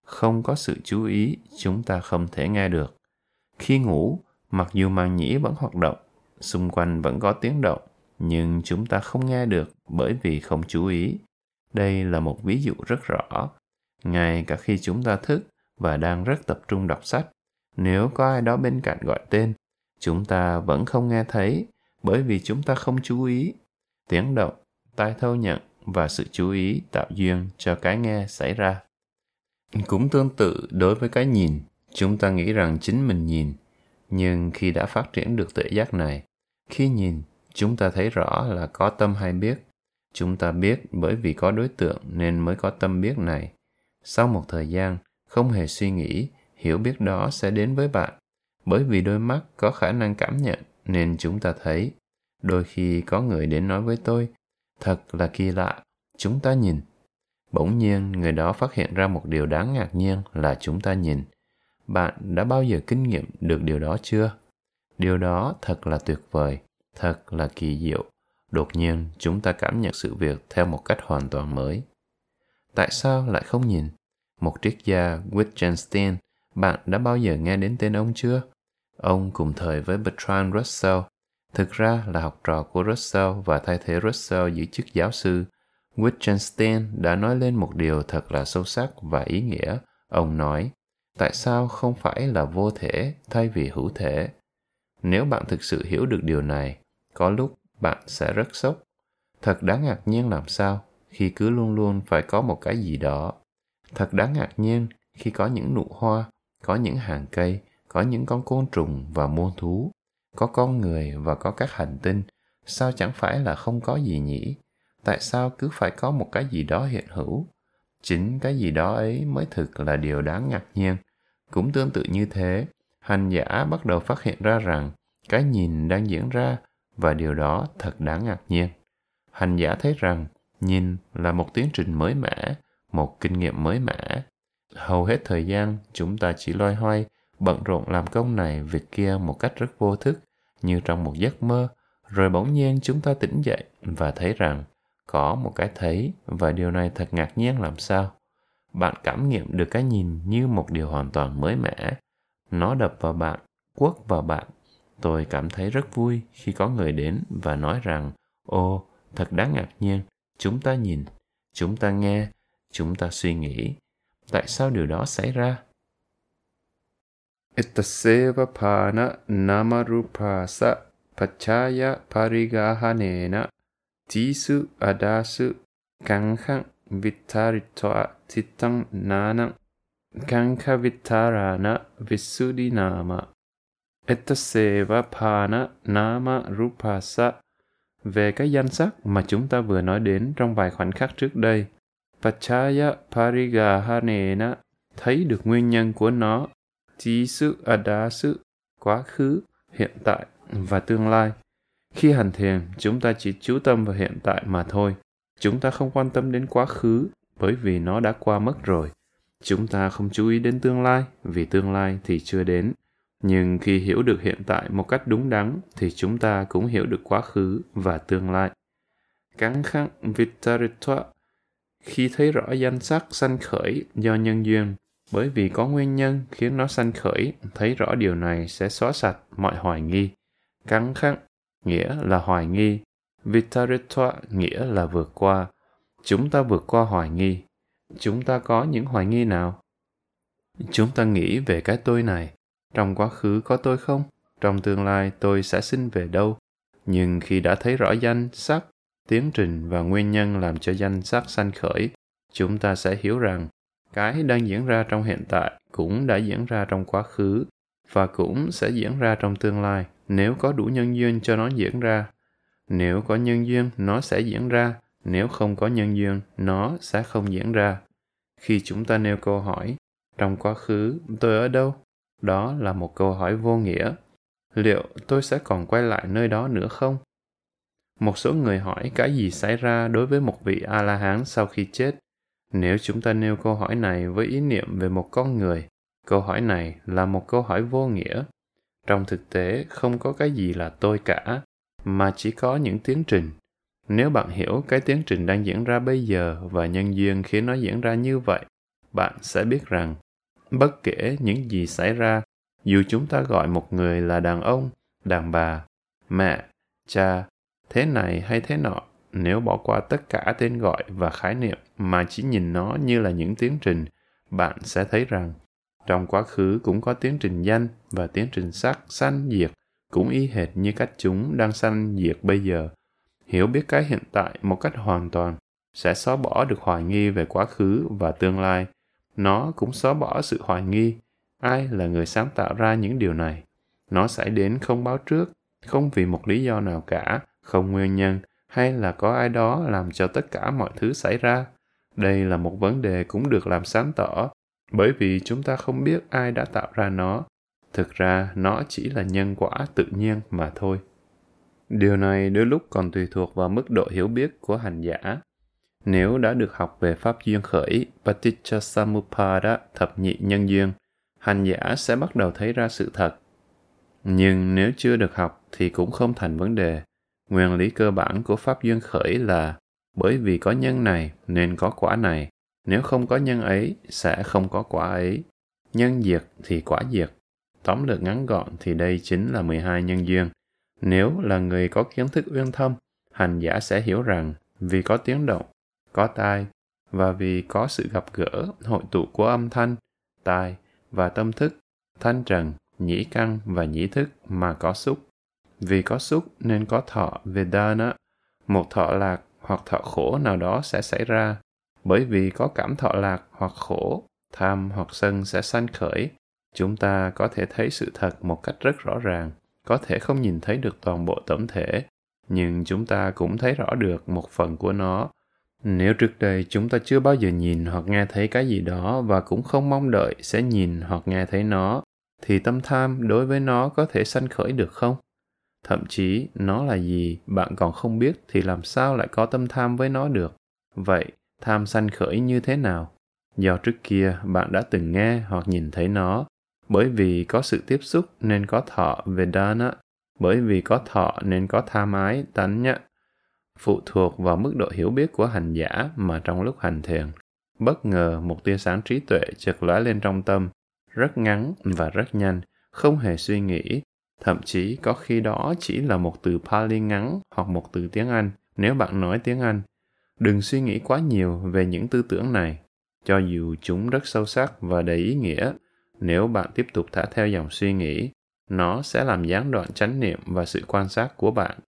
không có sự chú ý, chúng ta không thể nghe được. Khi ngủ, mặc dù màng nhĩ vẫn hoạt động, xung quanh vẫn có tiếng động, nhưng chúng ta không nghe được bởi vì không chú ý. Đây là một ví dụ rất rõ. Ngay cả khi chúng ta thức và đang rất tập trung đọc sách, nếu có ai đó bên cạnh gọi tên, chúng ta vẫn không nghe thấy bởi vì chúng ta không chú ý. Tiếng động, tai thâu nhận và sự chú ý tạo duyên cho cái nghe xảy ra. Cũng tương tự đối với cái nhìn, chúng ta nghĩ rằng chính mình nhìn, nhưng khi đã phát triển được tự giác này, khi nhìn, chúng ta thấy rõ là có tâm hay biết. Chúng ta biết bởi vì có đối tượng nên mới có tâm biết này. Sau một thời gian, không hề suy nghĩ, hiểu biết đó sẽ đến với bạn. Bởi vì đôi mắt có khả năng cảm nhận nên chúng ta thấy. Đôi khi có người đến nói với tôi, thật là kỳ lạ, chúng ta nhìn. Bỗng nhiên người đó phát hiện ra một điều đáng ngạc nhiên là chúng ta nhìn. Bạn đã bao giờ kinh nghiệm được điều đó chưa? Điều đó thật là tuyệt vời, thật là kỳ diệu. Đột nhiên chúng ta cảm nhận sự việc theo một cách hoàn toàn mới. Tại sao lại không nhìn? Một triết gia Wittgenstein, bạn đã bao giờ nghe đến tên ông chưa? Ông cùng thời với Bertrand Russell, thực ra là học trò của Russell và thay thế Russell giữ chức giáo sư. Wittgenstein đã nói lên một điều thật là sâu sắc và ý nghĩa. Ông nói, tại sao không phải là vô thể thay vì hữu thể? Nếu bạn thực sự hiểu được điều này, có lúc bạn sẽ rất sốc. Thật đáng ngạc nhiên làm sao khi cứ luôn luôn phải có một cái gì đó. Thật đáng ngạc nhiên khi có những nụ hoa, có những hàng cây, có những con côn trùng và muôn thú. có con người và có các hành tinh, sao chẳng phải là không có gì nhỉ? Tại sao cứ phải có một cái gì đó hiện hữu? Chính cái gì đó ấy mới thực là điều đáng ngạc nhiên. Cũng tương tự như thế, hành giả bắt đầu phát hiện ra rằng cái nhìn đang diễn ra và điều đó thật đáng ngạc nhiên. Hành giả thấy rằng nhìn là một tiến trình mới mẻ, một kinh nghiệm mới mẻ. Hầu hết thời gian chúng ta chỉ loay hoay, bận rộn làm công này việc kia một cách rất vô thức, như trong một giấc mơ, rồi bỗng nhiên chúng ta tỉnh dậy và thấy rằng có một cái thấy và điều này thật ngạc nhiên làm sao. Bạn cảm nghiệm được cái nhìn như một điều hoàn toàn mới mẻ. Nó đập vào bạn, quất vào bạn. Tôi cảm thấy rất vui khi có người đến và nói rằng, ô, thật đáng ngạc nhiên, chúng ta nhìn, chúng ta nghe, chúng ta suy nghĩ. Tại sao điều đó xảy ra? Itaseva pana namarupasa pachaya parigahanena tisu adasu kankhang vittaritva titang nanang kankha vittarana visuddhinama Etaseva Phana Nama Rupasa về cái danh sắc mà chúng ta vừa nói đến trong vài khoảnh khắc trước đây. Pachaya Parigahanena thấy được nguyên nhân của nó. trí sự Adasu quá khứ, hiện tại và tương lai. Khi hành thiền, chúng ta chỉ chú tâm vào hiện tại mà thôi. Chúng ta không quan tâm đến quá khứ bởi vì nó đã qua mất rồi. Chúng ta không chú ý đến tương lai vì tương lai thì chưa đến. Nhưng khi hiểu được hiện tại một cách đúng đắn thì chúng ta cũng hiểu được quá khứ và tương lai. Cắn khăn Vitaritva khi thấy rõ danh sắc sanh khởi do nhân duyên, bởi vì có nguyên nhân khiến nó sanh khởi, thấy rõ điều này sẽ xóa sạch mọi hoài nghi. Cắn khắc nghĩa là hoài nghi, Vitaritva nghĩa là vượt qua. Chúng ta vượt qua hoài nghi. Chúng ta có những hoài nghi nào? Chúng ta nghĩ về cái tôi này, trong quá khứ có tôi không trong tương lai tôi sẽ sinh về đâu nhưng khi đã thấy rõ danh sắc tiến trình và nguyên nhân làm cho danh sắc sanh khởi, chúng ta sẽ hiểu rằng cái đang diễn ra trong hiện tại cũng đã diễn ra trong quá khứ và cũng sẽ diễn ra trong tương lai nếu có đủ nhân duyên cho nó diễn ra, nếu có nhân duyên, nó sẽ diễn ra nếu không có nhân duyên, nó sẽ không diễn ra khi chúng ta nêu câu hỏi, trong quá khứ, tôi ở đâu đó là một câu hỏi vô nghĩa. Liệu tôi sẽ còn quay lại nơi đó nữa không? Một số người hỏi cái gì xảy ra đối với một vị A-la-hán sau khi chết. Nếu chúng ta nêu câu hỏi này với ý niệm về một con người, câu hỏi này là một câu hỏi vô nghĩa. Trong thực tế, không có cái gì là tôi cả, mà chỉ có những tiến trình. Nếu bạn hiểu cái tiến trình đang diễn ra bây giờ và nhân duyên khiến nó diễn ra như vậy, bạn sẽ biết rằng bất kể những gì xảy ra dù chúng ta gọi một người là đàn ông đàn bà mẹ cha thế này hay thế nọ, nếu bỏ qua tất cả tên gọi và khái niệm mà chỉ nhìn nó như là những tiến trình, bạn sẽ thấy rằng trong quá khứ cũng có tiến trình danh và tiến trình sắc sanh diệt cũng y hệt như cách chúng đang sanh diệt bây giờ. Hiểu biết cái hiện tại một cách hoàn toàn sẽ xóa bỏ được hoài nghi về quá khứ và tương lai. Nó cũng xóa bỏ sự hoài nghi, ai là người sáng tạo ra những điều này? Nó xảy đến không báo trước, không vì một lý do nào cả không nguyên nhân hay là có ai đó làm cho tất cả mọi thứ xảy ra đây là một vấn đề cũng được làm sáng tỏ bởi vì chúng ta không biết ai đã tạo ra nó thực ra nó chỉ là nhân quả tự nhiên mà thôi điều này đôi lúc còn tùy thuộc vào mức độ hiểu biết của hành giả nếu đã được học về pháp duyên khởi Paticcasamuppada thập nhị nhân duyên, hành giả sẽ bắt đầu thấy ra sự thật. Nhưng nếu chưa được học thì cũng không thành vấn đề. Nguyên lý cơ bản của pháp duyên khởi là bởi vì có nhân này nên có quả này, nếu không có nhân ấy sẽ không có quả ấy. Nhân diệt thì quả diệt. Tóm lược ngắn gọn thì đây chính là 12 nhân duyên. Nếu là người có kiến thức uyên thâm, hành giả sẽ hiểu rằng vì có tiếng động có tai và vì có sự gặp gỡ hội tụ của âm thanh tai và tâm thức thanh trần nhĩ căn và nhĩ thức mà có xúc vì có xúc nên có thọ vedana một thọ lạc hoặc thọ khổ nào đó sẽ xảy ra bởi vì có cảm thọ lạc hoặc khổ tham hoặc sân sẽ sanh khởi chúng ta có thể thấy sự thật một cách rất rõ ràng có thể không nhìn thấy được toàn bộ tổng thể, nhưng chúng ta cũng thấy rõ được một phần của nó. Nếu trước đây chúng ta chưa bao giờ nhìn hoặc nghe thấy cái gì đó và cũng không mong đợi sẽ nhìn hoặc nghe thấy nó, thì tâm tham đối với nó có thể sanh khởi được không? Thậm chí nó là gì bạn còn không biết thì làm sao lại có tâm tham với nó được? Vậy, tham sanh khởi như thế nào? Do trước kia bạn đã từng nghe hoặc nhìn thấy nó, bởi vì có sự tiếp xúc nên có thọ Vedana, bởi vì có thọ nên có tham ái tánh nhá. Phụ thuộc vào mức độ hiểu biết của hành giả mà trong lúc hành thiền, bất ngờ một tia sáng trí tuệ chợt lóe lên trong tâm, rất ngắn và rất nhanh, không hề suy nghĩ, thậm chí có khi đó chỉ là một từ Pali ngắn hoặc một từ tiếng Anh nếu bạn nói tiếng Anh. Đừng suy nghĩ quá nhiều về những tư tưởng này, cho dù chúng rất sâu sắc và đầy ý nghĩa. Nếu bạn tiếp tục thả theo dòng suy nghĩ, nó sẽ làm gián đoạn chánh niệm và sự quan sát của bạn.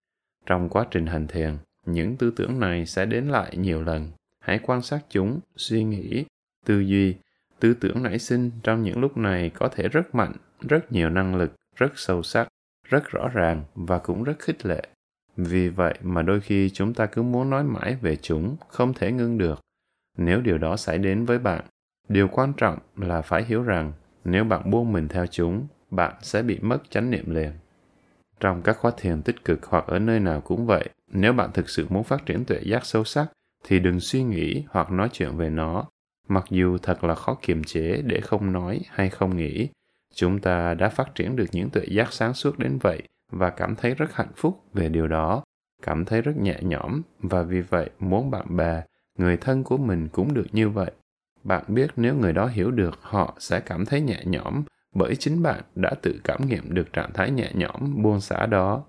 Trong quá trình hành thiền, những tư tưởng này sẽ đến lại nhiều lần. Hãy quan sát chúng, suy nghĩ, tư duy. Tư tưởng nảy sinh trong những lúc này có thể rất mạnh, rất nhiều năng lực, rất sâu sắc, rất rõ ràng và cũng rất khích lệ. Vì vậy mà đôi khi chúng ta cứ muốn nói mãi về chúng, không thể ngưng được. Nếu điều đó xảy đến với bạn, điều quan trọng là phải hiểu rằng nếu bạn buông mình theo chúng, bạn sẽ bị mất chánh niệm liền. Trong các khóa thiền tích cực hoặc ở nơi nào cũng vậy, nếu bạn thực sự muốn phát triển tuệ giác sâu sắc, thì đừng suy nghĩ hoặc nói chuyện về nó. Mặc dù thật là khó kiềm chế để không nói hay không nghĩ, chúng ta đã phát triển được những tuệ giác sáng suốt đến vậy và cảm thấy rất hạnh phúc về điều đó, cảm thấy rất nhẹ nhõm và vì vậy muốn bạn bè, người thân của mình cũng được như vậy. Bạn biết nếu người đó hiểu được họ sẽ cảm thấy nhẹ nhõm bởi chính bạn đã tự cảm nghiệm được trạng thái nhẹ nhõm buông xả đó.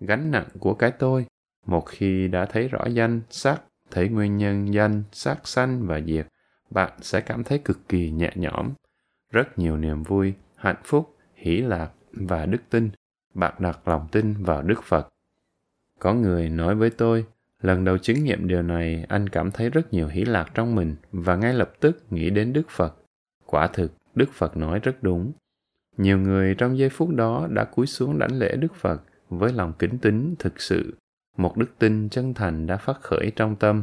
Gánh nặng của cái tôi, một khi đã thấy rõ danh, sắc, thấy nguyên nhân danh, sắc, sanh và diệt, bạn sẽ cảm thấy cực kỳ nhẹ nhõm. Rất nhiều niềm vui, hạnh phúc, hỷ lạc và đức tin. Bạn đặt lòng tin vào Đức Phật. Có người nói với tôi, lần đầu chứng nghiệm điều này, anh cảm thấy rất nhiều hỷ lạc trong mình và ngay lập tức nghĩ đến Đức Phật. Quả thực, Đức Phật nói rất đúng. Nhiều người trong giây phút đó đã cúi xuống đảnh lễ Đức Phật với lòng kính tín thực sự. Một đức tin chân thành đã phát khởi trong tâm.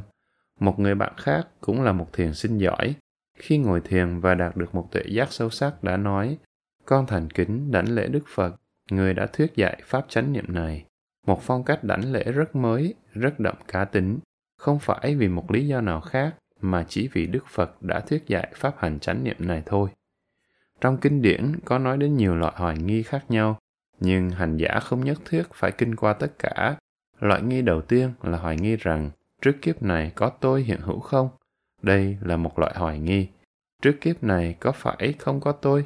Một người bạn khác cũng là một thiền sinh giỏi. Khi ngồi thiền và đạt được một tuệ giác sâu sắc đã nói, con thành kính đảnh lễ Đức Phật, người đã thuyết dạy pháp chánh niệm này. Một phong cách đảnh lễ rất mới, rất đậm cá tính, không phải vì một lý do nào khác mà chỉ vì Đức Phật đã thuyết dạy pháp hành chánh niệm này thôi. Trong kinh điển có nói đến nhiều loại hoài nghi khác nhau, nhưng hành giả không nhất thiết phải kinh qua tất cả. Loại nghi đầu tiên là hoài nghi rằng trước kiếp này có tôi hiện hữu không? Đây là một loại hoài nghi. Trước kiếp này có phải không có tôi?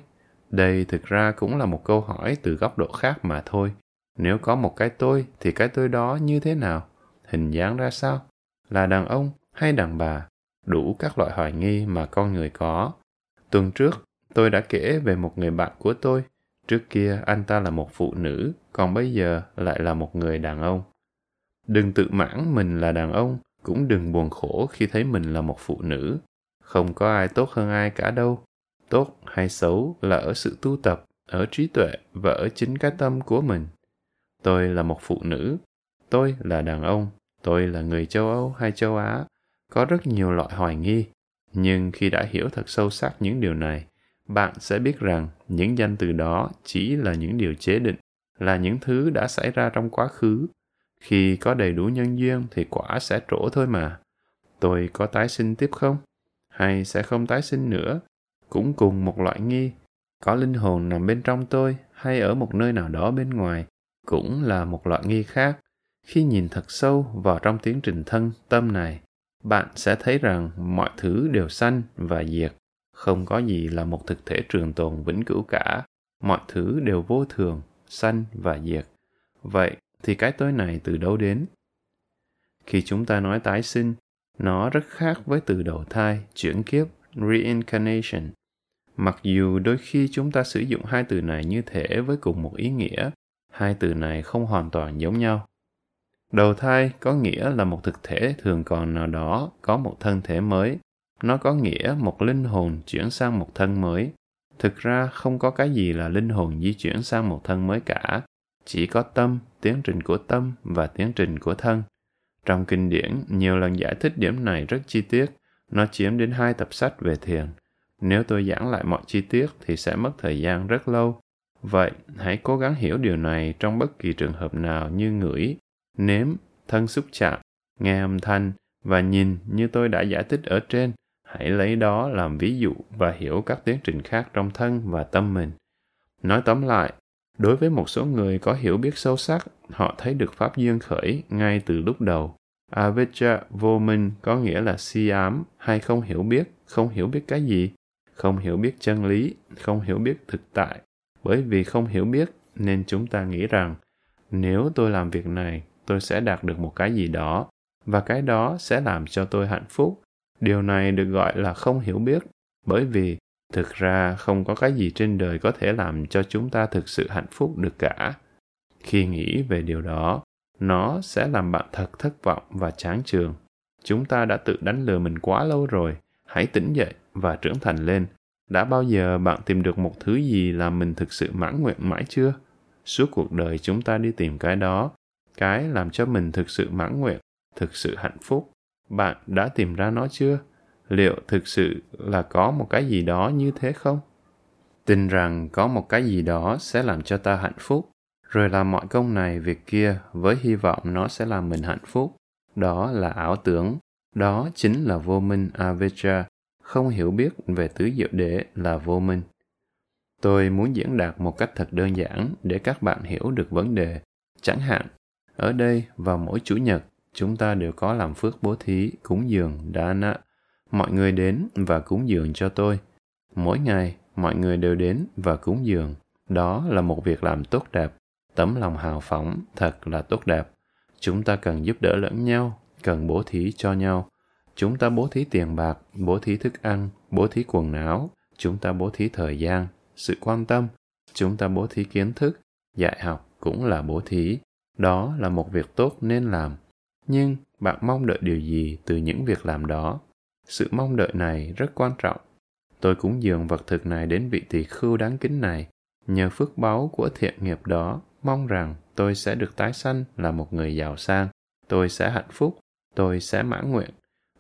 Đây thực ra cũng là một câu hỏi từ góc độ khác mà thôi. Nếu có một cái tôi thì cái tôi đó như thế nào? Hình dáng ra sao? Là đàn ông hay đàn bà? Đủ các loại hoài nghi mà con người có. Tuần trước, Tôi đã kể về một người bạn của tôi. Trước kia anh ta là một phụ nữ, còn bây giờ lại là một người đàn ông. Đừng tự mãn mình là đàn ông, cũng đừng buồn khổ khi thấy mình là một phụ nữ. Không có ai tốt hơn ai cả đâu. Tốt hay xấu là ở sự tu tập, ở trí tuệ và ở chính cái tâm của mình. Tôi là một phụ nữ, tôi là đàn ông, tôi là người châu Âu hay châu Á. Có rất nhiều loại hoài nghi, nhưng khi đã hiểu thật sâu sắc những điều này, bạn sẽ biết rằng những danh từ đó chỉ là những điều chế định, là những thứ đã xảy ra trong quá khứ. Khi có đầy đủ nhân duyên thì quả sẽ trổ thôi mà. Tôi có tái sinh tiếp không? Hay sẽ không tái sinh nữa? Cũng cùng một loại nghi. Có linh hồn nằm bên trong tôi hay ở một nơi nào đó bên ngoài cũng là một loại nghi khác. Khi nhìn thật sâu vào trong tiến trình thân tâm này, bạn sẽ thấy rằng mọi thứ đều sanh và diệt. Không có gì là một thực thể trường tồn vĩnh cửu cả. Mọi thứ đều vô thường sanh và diệt. Vậy thì cái tôi này từ đâu đến? Khi chúng ta nói tái sinh nó rất khác với từ đầu thai chuyển kiếp reincarnation mặc dù đôi khi chúng ta sử dụng hai từ này như thể với cùng một ý nghĩa hai từ này không hoàn toàn giống nhau đầu thai có nghĩa là một thực thể thường còn nào đó có một thân thể mới nó có nghĩa một linh hồn chuyển sang một thân mới. Thực ra không có cái gì là linh hồn di chuyển sang một thân mới cả. chỉ có tâm, tiến trình của tâm và tiến trình của thân. Trong kinh điển, nhiều lần giải thích điểm này rất chi tiết. Nó chiếm đến hai tập sách về thiền. Nếu tôi giảng lại mọi chi tiết thì sẽ mất thời gian rất lâu. Vậy, hãy cố gắng hiểu điều này trong bất kỳ trường hợp nào như ngửi, nếm, thân xúc chạm, nghe âm thanh và nhìn như tôi đã giải thích ở trên. Hãy lấy đó làm ví dụ và hiểu các tiến trình khác trong thân và tâm mình. Nói tóm lại, đối với một số người có hiểu biết sâu sắc, họ thấy được pháp duyên khởi ngay từ lúc đầu. Avijja vô minh có nghĩa là si ám hay không hiểu biết, không hiểu biết cái gì, không hiểu biết chân lý, không hiểu biết thực tại. Bởi vì không hiểu biết nên chúng ta nghĩ rằng nếu tôi làm việc này, tôi sẽ đạt được một cái gì đó và cái đó sẽ làm cho tôi hạnh phúc. Điều này được gọi là không hiểu biết bởi vì thực ra không có cái gì trên đời có thể làm cho chúng ta thực sự hạnh phúc được cả. Khi nghĩ về điều đó, nó sẽ làm bạn thật thất vọng và chán trường. Chúng ta đã tự đánh lừa mình quá lâu rồi. Hãy tỉnh dậy và trưởng thành lên. Đã bao giờ bạn tìm được một thứ gì làm mình thực sự mãn nguyện mãi chưa? Suốt cuộc đời chúng ta đi tìm cái đó, cái làm cho mình thực sự mãn nguyện, thực sự hạnh phúc. Bạn đã tìm ra nó chưa? Liệu thực sự là có một cái gì đó như thế không? Tin rằng có một cái gì đó sẽ làm cho ta hạnh phúc rồi làm mọi công này việc kia với hy vọng nó sẽ làm mình hạnh phúc. Đó là ảo tưởng, đó chính là vô minh avijja, không hiểu biết về tứ diệu đế là vô minh. Tôi muốn diễn đạt một cách thật đơn giản để các bạn hiểu được vấn đề. Chẳng hạn, ở đây vào mỗi chủ nhật, chúng ta đều có làm phước bố thí, cúng dường, dana. Mọi người đến và cúng dường cho tôi. Mỗi ngày, mọi người đều đến và cúng dường. Đó là một việc làm tốt đẹp tấm lòng hào phóng thật là tốt đẹp chúng ta cần giúp đỡ lẫn nhau cần bố thí cho nhau chúng ta bố thí tiền bạc bố thí thức ăn bố thí quần áo chúng ta bố thí thời gian sự quan tâm chúng ta bố thí kiến thức dạy học cũng là bố thí. Đó là một việc tốt nên làm. Nhưng bạn mong đợi điều gì từ những việc làm đó? Sự mong đợi này rất quan trọng. Tôi cũng dường vật thực này đến vị tỳ khưu đáng kính này. Nhờ phước báu của thiện nghiệp đó mong rằng tôi sẽ được tái sanh là một người giàu sang, tôi sẽ hạnh phúc, tôi sẽ mãn nguyện.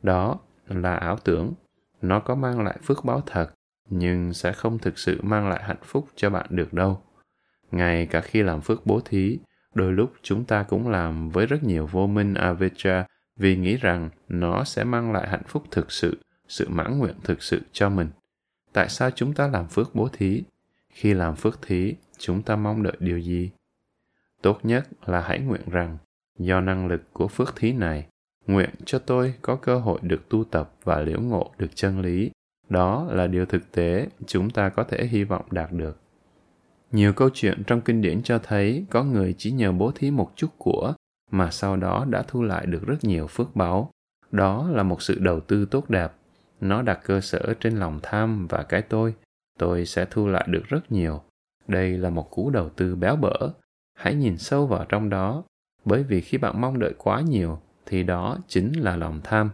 Đó là ảo tưởng. Nó có mang lại phước báo thật, nhưng sẽ không thực sự mang lại hạnh phúc cho bạn được đâu. Ngay cả khi làm phước bố thí, đôi lúc chúng ta cũng làm với rất nhiều vô minh avijja vì nghĩ rằng nó sẽ mang lại hạnh phúc thực sự, sự mãn nguyện thực sự cho mình. Tại sao chúng ta làm phước bố thí? Khi làm phước thí, chúng ta mong đợi điều gì? Tốt nhất là hãy nguyện rằng, do năng lực của phước thí này, nguyện cho tôi có cơ hội được tu tập và liễu ngộ được chân lý. Đó là điều thực tế chúng ta có thể hy vọng đạt được. Nhiều câu chuyện trong kinh điển cho thấy có người chỉ nhờ bố thí một chút của mà sau đó đã thu lại được rất nhiều phước báu. Đó là một sự đầu tư tốt đẹp. Nó đặt cơ sở trên lòng tham và cái tôi. Tôi sẽ thu lại được rất nhiều. Đây là một cú đầu tư béo bở hãy nhìn sâu vào trong đó, bởi vì khi bạn mong đợi quá nhiều thì đó chính là lòng tham.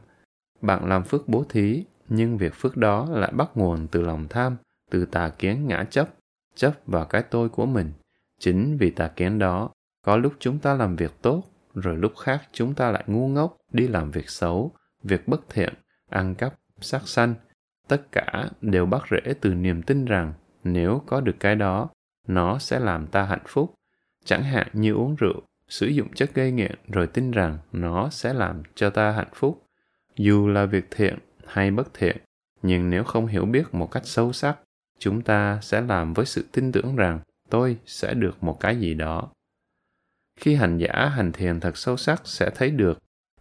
Bạn làm phước bố thí, nhưng việc phước đó lại bắt nguồn từ lòng tham, từ tà kiến ngã chấp chấp vào cái tôi của mình. Chính vì tà kiến đó, có lúc chúng ta làm việc tốt, rồi lúc khác chúng ta lại ngu ngốc đi làm việc xấu, việc bất thiện, ăn cắp, sát sanh. Tất cả đều bắt rễ từ niềm tin rằng nếu có được cái đó, nó sẽ làm ta hạnh phúc. Chẳng hạn như uống rượu sử dụng chất gây nghiện rồi tin rằng nó sẽ làm cho ta hạnh phúc. Dù là việc thiện hay bất thiện, nhưng nếu không hiểu biết một cách sâu sắc, chúng ta sẽ làm với sự tin tưởng rằng tôi sẽ được một cái gì đó. Khi hành giả hành thiền thật sâu sắc sẽ thấy được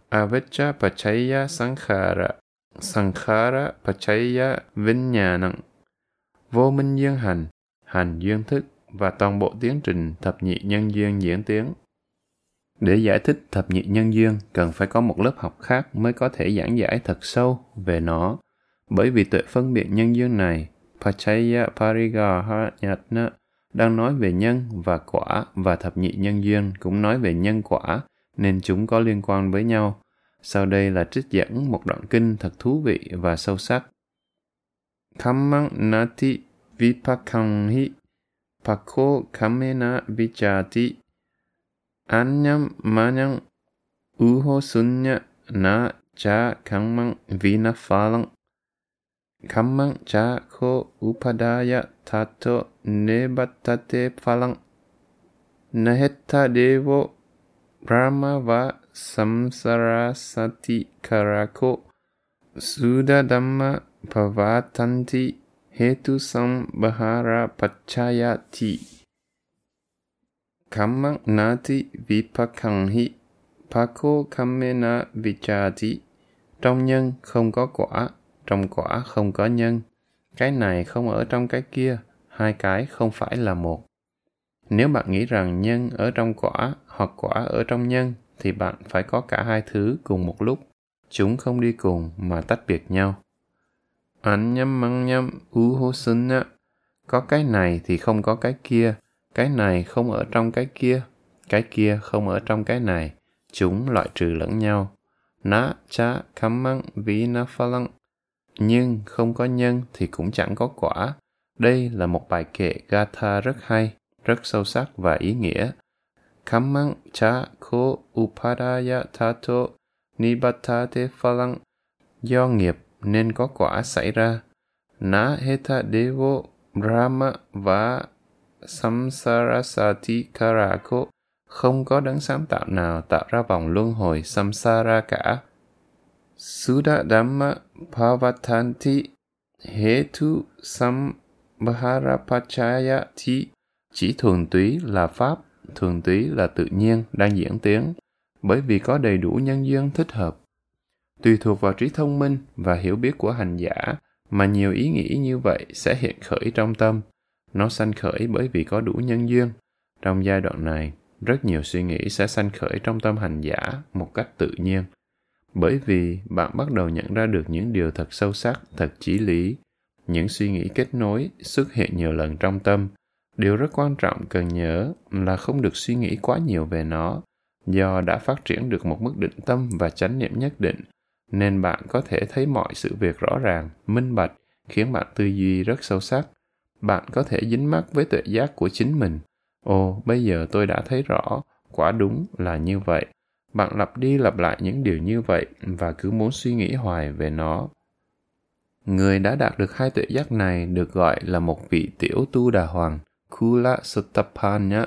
avijja pachaya sankhara sankhara pachaya vinyanang vô minh duyên hành hành duyên thức và toàn bộ tiến trình thập nhị nhân duyên diễn tiến. Để giải thích thập nhị nhân duyên, cần phải có một lớp học khác mới có thể giảng giải thật sâu về nó. Bởi vì tuệ phân biệt nhân duyên này, Pachaya Parigahanyatna, đang nói về nhân và quả và thập nhị nhân duyên cũng nói về nhân quả, nên chúng có liên quan với nhau. Sau đây là trích dẫn một đoạn kinh thật thú vị và sâu sắc. Kammang nati vipakanghi Pakko kamena vichati Anyam manyang uho sunya na cha kammang vina phalang. Kammang cha ko upadaya tato nebatate phalang. Nahetta devo brahma va samsarasati karako suda dhamma pavatanti hetu sambahara pachayati kammang nati vipakanghi. Pako kamena vichati trong nhân không có quả, trong quả không có nhân. Cái này không ở trong cái kia, hai cái không phải là một. Nếu bạn nghĩ rằng nhân ở trong quả hoặc quả ở trong nhân, thì bạn phải có cả hai thứ cùng một lúc. Chúng không đi cùng mà tách biệt nhau. Anh nhâm măng nhâm u hô sinh Có cái này thì không có cái kia. Cái này không ở trong cái kia. Cái kia không ở trong cái này. Chúng loại trừ lẫn nhau. Na cha kammang vina phalang. Nhưng không có nhân thì cũng chẳng có quả. Đây là một bài kệ Gatha rất hay, rất sâu sắc và ý nghĩa. Kammang cha ko upadaya tato nibatate phalang. Do nghiệp nên có quả xảy ra. Na heta devo brahma và samsarasati karako không có đấng sáng tạo nào tạo ra vòng luân hồi samsara cả. Suda Dhamma Pavatanti Hetu Sambharapachayati chỉ thuần túy là Pháp, thuần túy là tự nhiên đang diễn tiến, bởi vì có đầy đủ nhân duyên thích hợp. Tùy thuộc vào trí thông minh và hiểu biết của hành giả mà nhiều ý nghĩ như vậy sẽ hiện khởi trong tâm nó sanh khởi bởi vì có đủ nhân duyên. Trong giai đoạn này rất nhiều suy nghĩ sẽ sanh khởi trong tâm hành giả một cách tự nhiên. Bởi vì bạn bắt đầu nhận ra được những điều thật sâu sắc thật chí lý. Những suy nghĩ kết nối xuất hiện nhiều lần trong tâm. Điều rất quan trọng cần nhớ là không được suy nghĩ quá nhiều về nó. Do đã phát triển được một mức định tâm và chánh niệm nhất định nên bạn có thể thấy mọi sự việc rõ ràng, minh bạch, khiến bạn tư duy rất sâu sắc. Bạn có thể dính mắc với tuệ giác của chính mình. Ồ, bây giờ tôi đã thấy rõ, quả đúng là như vậy. Bạn lặp đi lặp lại những điều như vậy và cứ muốn suy nghĩ hoài về nó. Người đã đạt được hai tuệ giác này được gọi là một vị tiểu tu đà hoàng, Kula Sutapanya.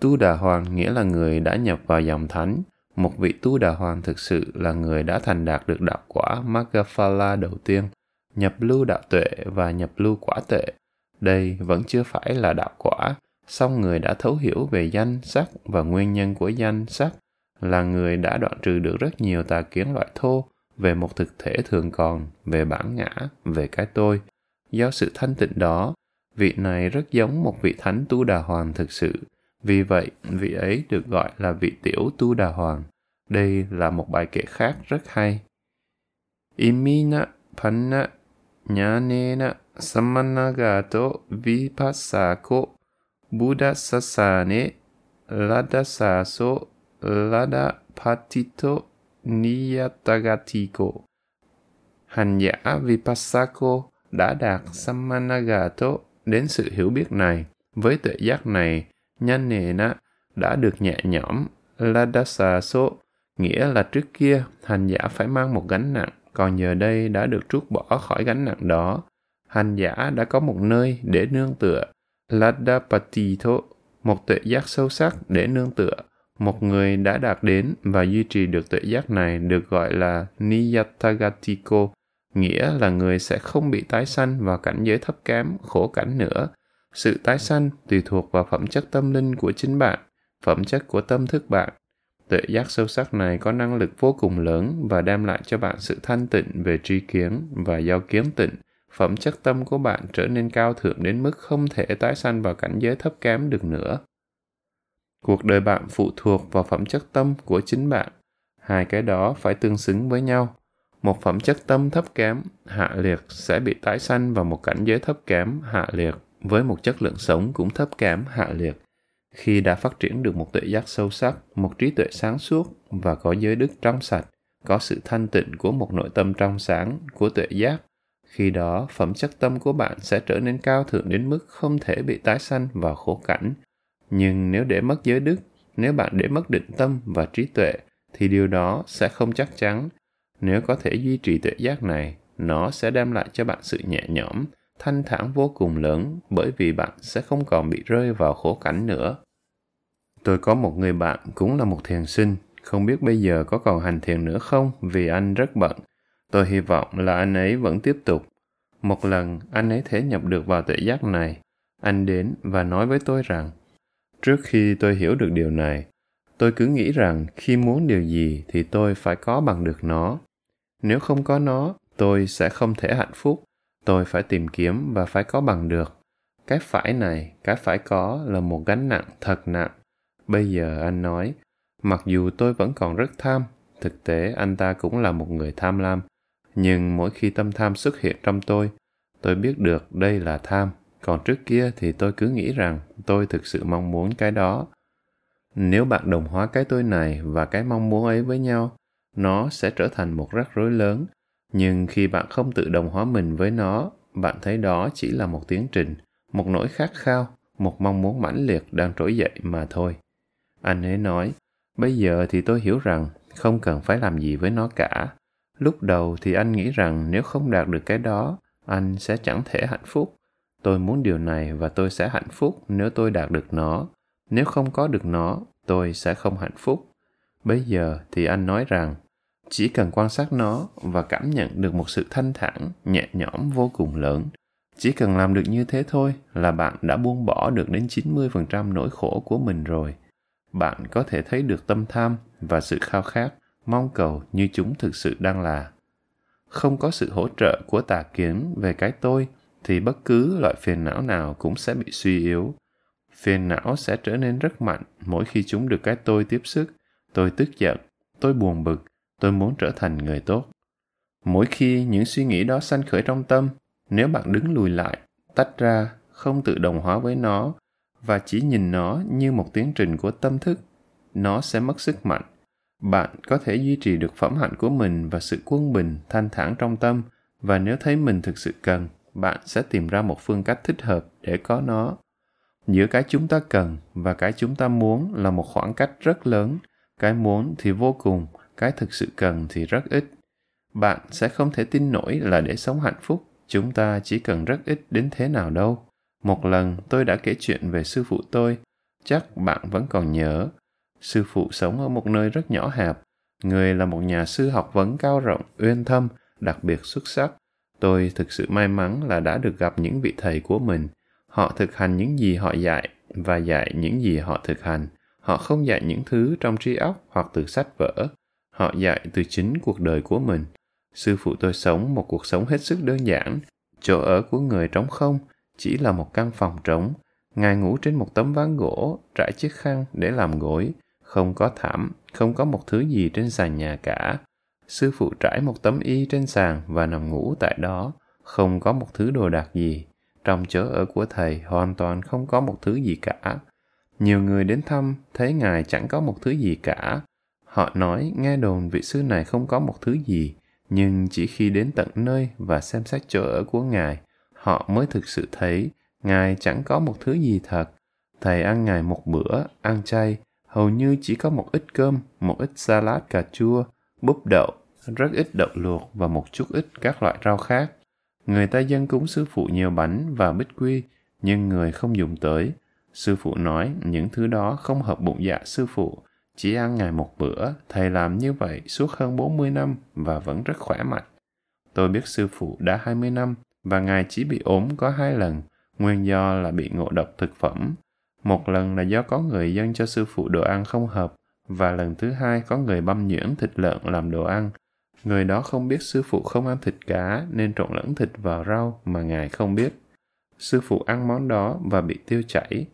Tu đà hoàng nghĩa là người đã nhập vào dòng thánh, một vị tu đà hoàng thực sự là người đã thành đạt được đạo quả Magaphala đầu tiên, nhập lưu đạo tuệ và nhập lưu quả tuệ. Đây vẫn chưa phải là đạo quả, song người đã thấu hiểu về danh sắc và nguyên nhân của danh sắc là người đã đoạn trừ được rất nhiều tà kiến loại thô về một thực thể thường còn, về bản ngã, về cái tôi. Do sự thanh tịnh đó, vị này rất giống một vị thánh tu đà hoàng thực sự, vì vậy, vị ấy được gọi là vị tiểu tu đà hoàng. Đây là một bài kệ khác rất hay. Imina panna nyanena samanagato vipassako buddha sasane ladasaso ladapatito niyatagatiko. Hành giả Vipassako đã đạt Sammanagato đến sự hiểu biết này. Với tuệ giác này, Nyanena đã được nhẹ nhõm Ladasaso, nghĩa là trước kia hành giả phải mang một gánh nặng còn giờ đây đã được trút bỏ khỏi gánh nặng đó hành giả đã có một nơi để nương tựa ladapatito một tuệ giác sâu sắc để nương tựa một người đã đạt đến và duy trì được tuệ giác này được gọi là niyatagatiko nghĩa là người sẽ không bị tái sanh vào cảnh giới thấp kém khổ cảnh nữa sự tái sanh tùy thuộc vào phẩm chất tâm linh của chính bạn, phẩm chất của tâm thức bạn. Tuệ giác sâu sắc này có năng lực vô cùng lớn và đem lại cho bạn sự thanh tịnh về tri kiến và do kiến tịnh, phẩm chất tâm của bạn trở nên cao thượng đến mức không thể tái sanh vào cảnh giới thấp kém được nữa. Cuộc đời bạn phụ thuộc vào phẩm chất tâm của chính bạn. Hai cái đó phải tương xứng với nhau. Một phẩm chất tâm thấp kém, hạ liệt sẽ bị tái sanh vào một cảnh giới thấp kém, hạ liệt với một chất lượng sống cũng thấp kém hạ liệt khi đã phát triển được một tuệ giác sâu sắc, một trí tuệ sáng suốt và có giới đức trong sạch, có sự thanh tịnh của một nội tâm trong sáng, của tuệ giác, khi đó phẩm chất tâm của bạn sẽ trở nên cao thượng đến mức không thể bị tái sanh vào khổ cảnh. Nhưng nếu để mất giới đức, nếu bạn để mất định tâm và trí tuệ, thì điều đó sẽ không chắc chắn. Nếu có thể duy trì tuệ giác này, nó sẽ đem lại cho bạn sự nhẹ nhõm thanh thản vô cùng lớn bởi vì bạn sẽ không còn bị rơi vào khổ cảnh nữa. Tôi có một người bạn cũng là một thiền sinh, không biết bây giờ có còn hành thiền nữa không vì anh rất bận. Tôi hy vọng là anh ấy vẫn tiếp tục. Một lần, anh ấy thể nhập được vào tuệ giác này. Anh đến và nói với tôi rằng, trước khi tôi hiểu được điều này, tôi cứ nghĩ rằng khi muốn điều gì thì tôi phải có bằng được nó. Nếu không có nó, tôi sẽ không thể hạnh phúc tôi phải tìm kiếm và phải có bằng được. Cái phải này, cái phải có là một gánh nặng thật nặng. Bây giờ anh nói, mặc dù tôi vẫn còn rất tham, thực tế anh ta cũng là một người tham lam, nhưng mỗi khi tâm tham xuất hiện trong tôi tôi biết được đây là tham. Còn trước kia thì tôi cứ nghĩ rằng tôi thực sự mong muốn cái đó. Nếu bạn đồng hóa cái tôi này và cái mong muốn ấy với nhau, nó sẽ trở thành một rắc rối lớn nhưng khi bạn không tự đồng hóa mình với nó, bạn thấy đó chỉ là một tiến trình, một nỗi khát khao, một mong muốn mãnh liệt đang trỗi dậy mà thôi. Anh ấy nói, bây giờ thì tôi hiểu rằng không cần phải làm gì với nó cả. Lúc đầu thì anh nghĩ rằng nếu không đạt được cái đó, anh sẽ chẳng thể hạnh phúc. Tôi muốn điều này và tôi sẽ hạnh phúc nếu tôi đạt được nó. Nếu không có được nó, tôi sẽ không hạnh phúc. Bây giờ thì anh nói rằng chỉ cần quan sát nó và cảm nhận được một sự thanh thản nhẹ nhõm vô cùng lớn chỉ cần làm được như thế thôi là bạn đã buông bỏ được đến 90% nỗi khổ của mình rồi. Bạn có thể thấy được tâm tham và sự khao khát, mong cầu như chúng thực sự đang là. Không có sự hỗ trợ của tà kiến về cái tôi thì bất cứ loại phiền não nào cũng sẽ bị suy yếu. Phiền não sẽ trở nên rất mạnh mỗi khi chúng được cái tôi tiếp sức. Tôi tức giận, tôi buồn bực, tôi muốn trở thành người tốt. Mỗi khi những suy nghĩ đó sanh khởi trong tâm, nếu bạn đứng lùi lại, tách ra, không tự đồng hóa với nó và chỉ nhìn nó như một tiến trình của tâm thức, nó sẽ mất sức mạnh. Bạn có thể duy trì được phẩm hạnh của mình và sự quân bình, thanh thản trong tâm và nếu thấy mình thực sự cần, bạn sẽ tìm ra một phương cách thích hợp để có nó giữa cái chúng ta cần và cái chúng ta muốn là một khoảng cách rất lớn cái muốn thì vô cùng cái thực sự cần thì rất ít. Bạn sẽ không thể tin nổi là để sống hạnh phúc, chúng ta chỉ cần rất ít đến thế nào đâu. Một lần tôi đã kể chuyện về sư phụ tôi, chắc bạn vẫn còn nhớ. Sư phụ sống ở một nơi rất nhỏ hẹp. Người là một nhà sư học vấn cao rộng, uyên thâm, đặc biệt xuất sắc. Tôi thực sự may mắn là đã được gặp những vị thầy của mình. Họ thực hành những gì họ dạy và dạy những gì họ thực hành. Họ không dạy những thứ trong trí óc hoặc từ sách vở họ dạy từ chính cuộc đời của mình. Sư phụ tôi sống một cuộc sống hết sức đơn giản. Chỗ ở của người trống không, chỉ là một căn phòng trống. Ngài ngủ trên một tấm ván gỗ, trải chiếc khăn để làm gối. Không có thảm, không có một thứ gì trên sàn nhà cả. Sư phụ trải một tấm y trên sàn và nằm ngủ tại đó. Không có một thứ đồ đạc gì. Trong chỗ ở của thầy hoàn toàn không có một thứ gì cả. Nhiều người đến thăm, thấy ngài chẳng có một thứ gì cả họ nói, nghe đồn vị sư này không có một thứ gì, nhưng chỉ khi đến tận nơi và xem xét chỗ ở của ngài, họ mới thực sự thấy ngài chẳng có một thứ gì thật. Thầy ăn ngài một bữa, ăn chay, hầu như chỉ có một ít cơm, một ít salad cà chua, búp đậu, rất ít đậu luộc và một chút ít các loại rau khác. Người ta dân cúng sư phụ nhiều bánh và bích quy, nhưng người không dùng tới. Sư phụ nói, những thứ đó không hợp bụng dạ sư phụ chỉ ăn ngày một bữa, thầy làm như vậy suốt hơn 40 năm và vẫn rất khỏe mạnh. Tôi biết sư phụ đã 20 năm và ngài chỉ bị ốm có hai lần, nguyên do là bị ngộ độc thực phẩm. Một lần là do có người dân cho sư phụ đồ ăn không hợp và lần thứ hai có người băm nhuyễn thịt lợn làm đồ ăn. Người đó không biết sư phụ không ăn thịt cá nên trộn lẫn thịt vào rau mà ngài không biết. Sư phụ ăn món đó và bị tiêu chảy.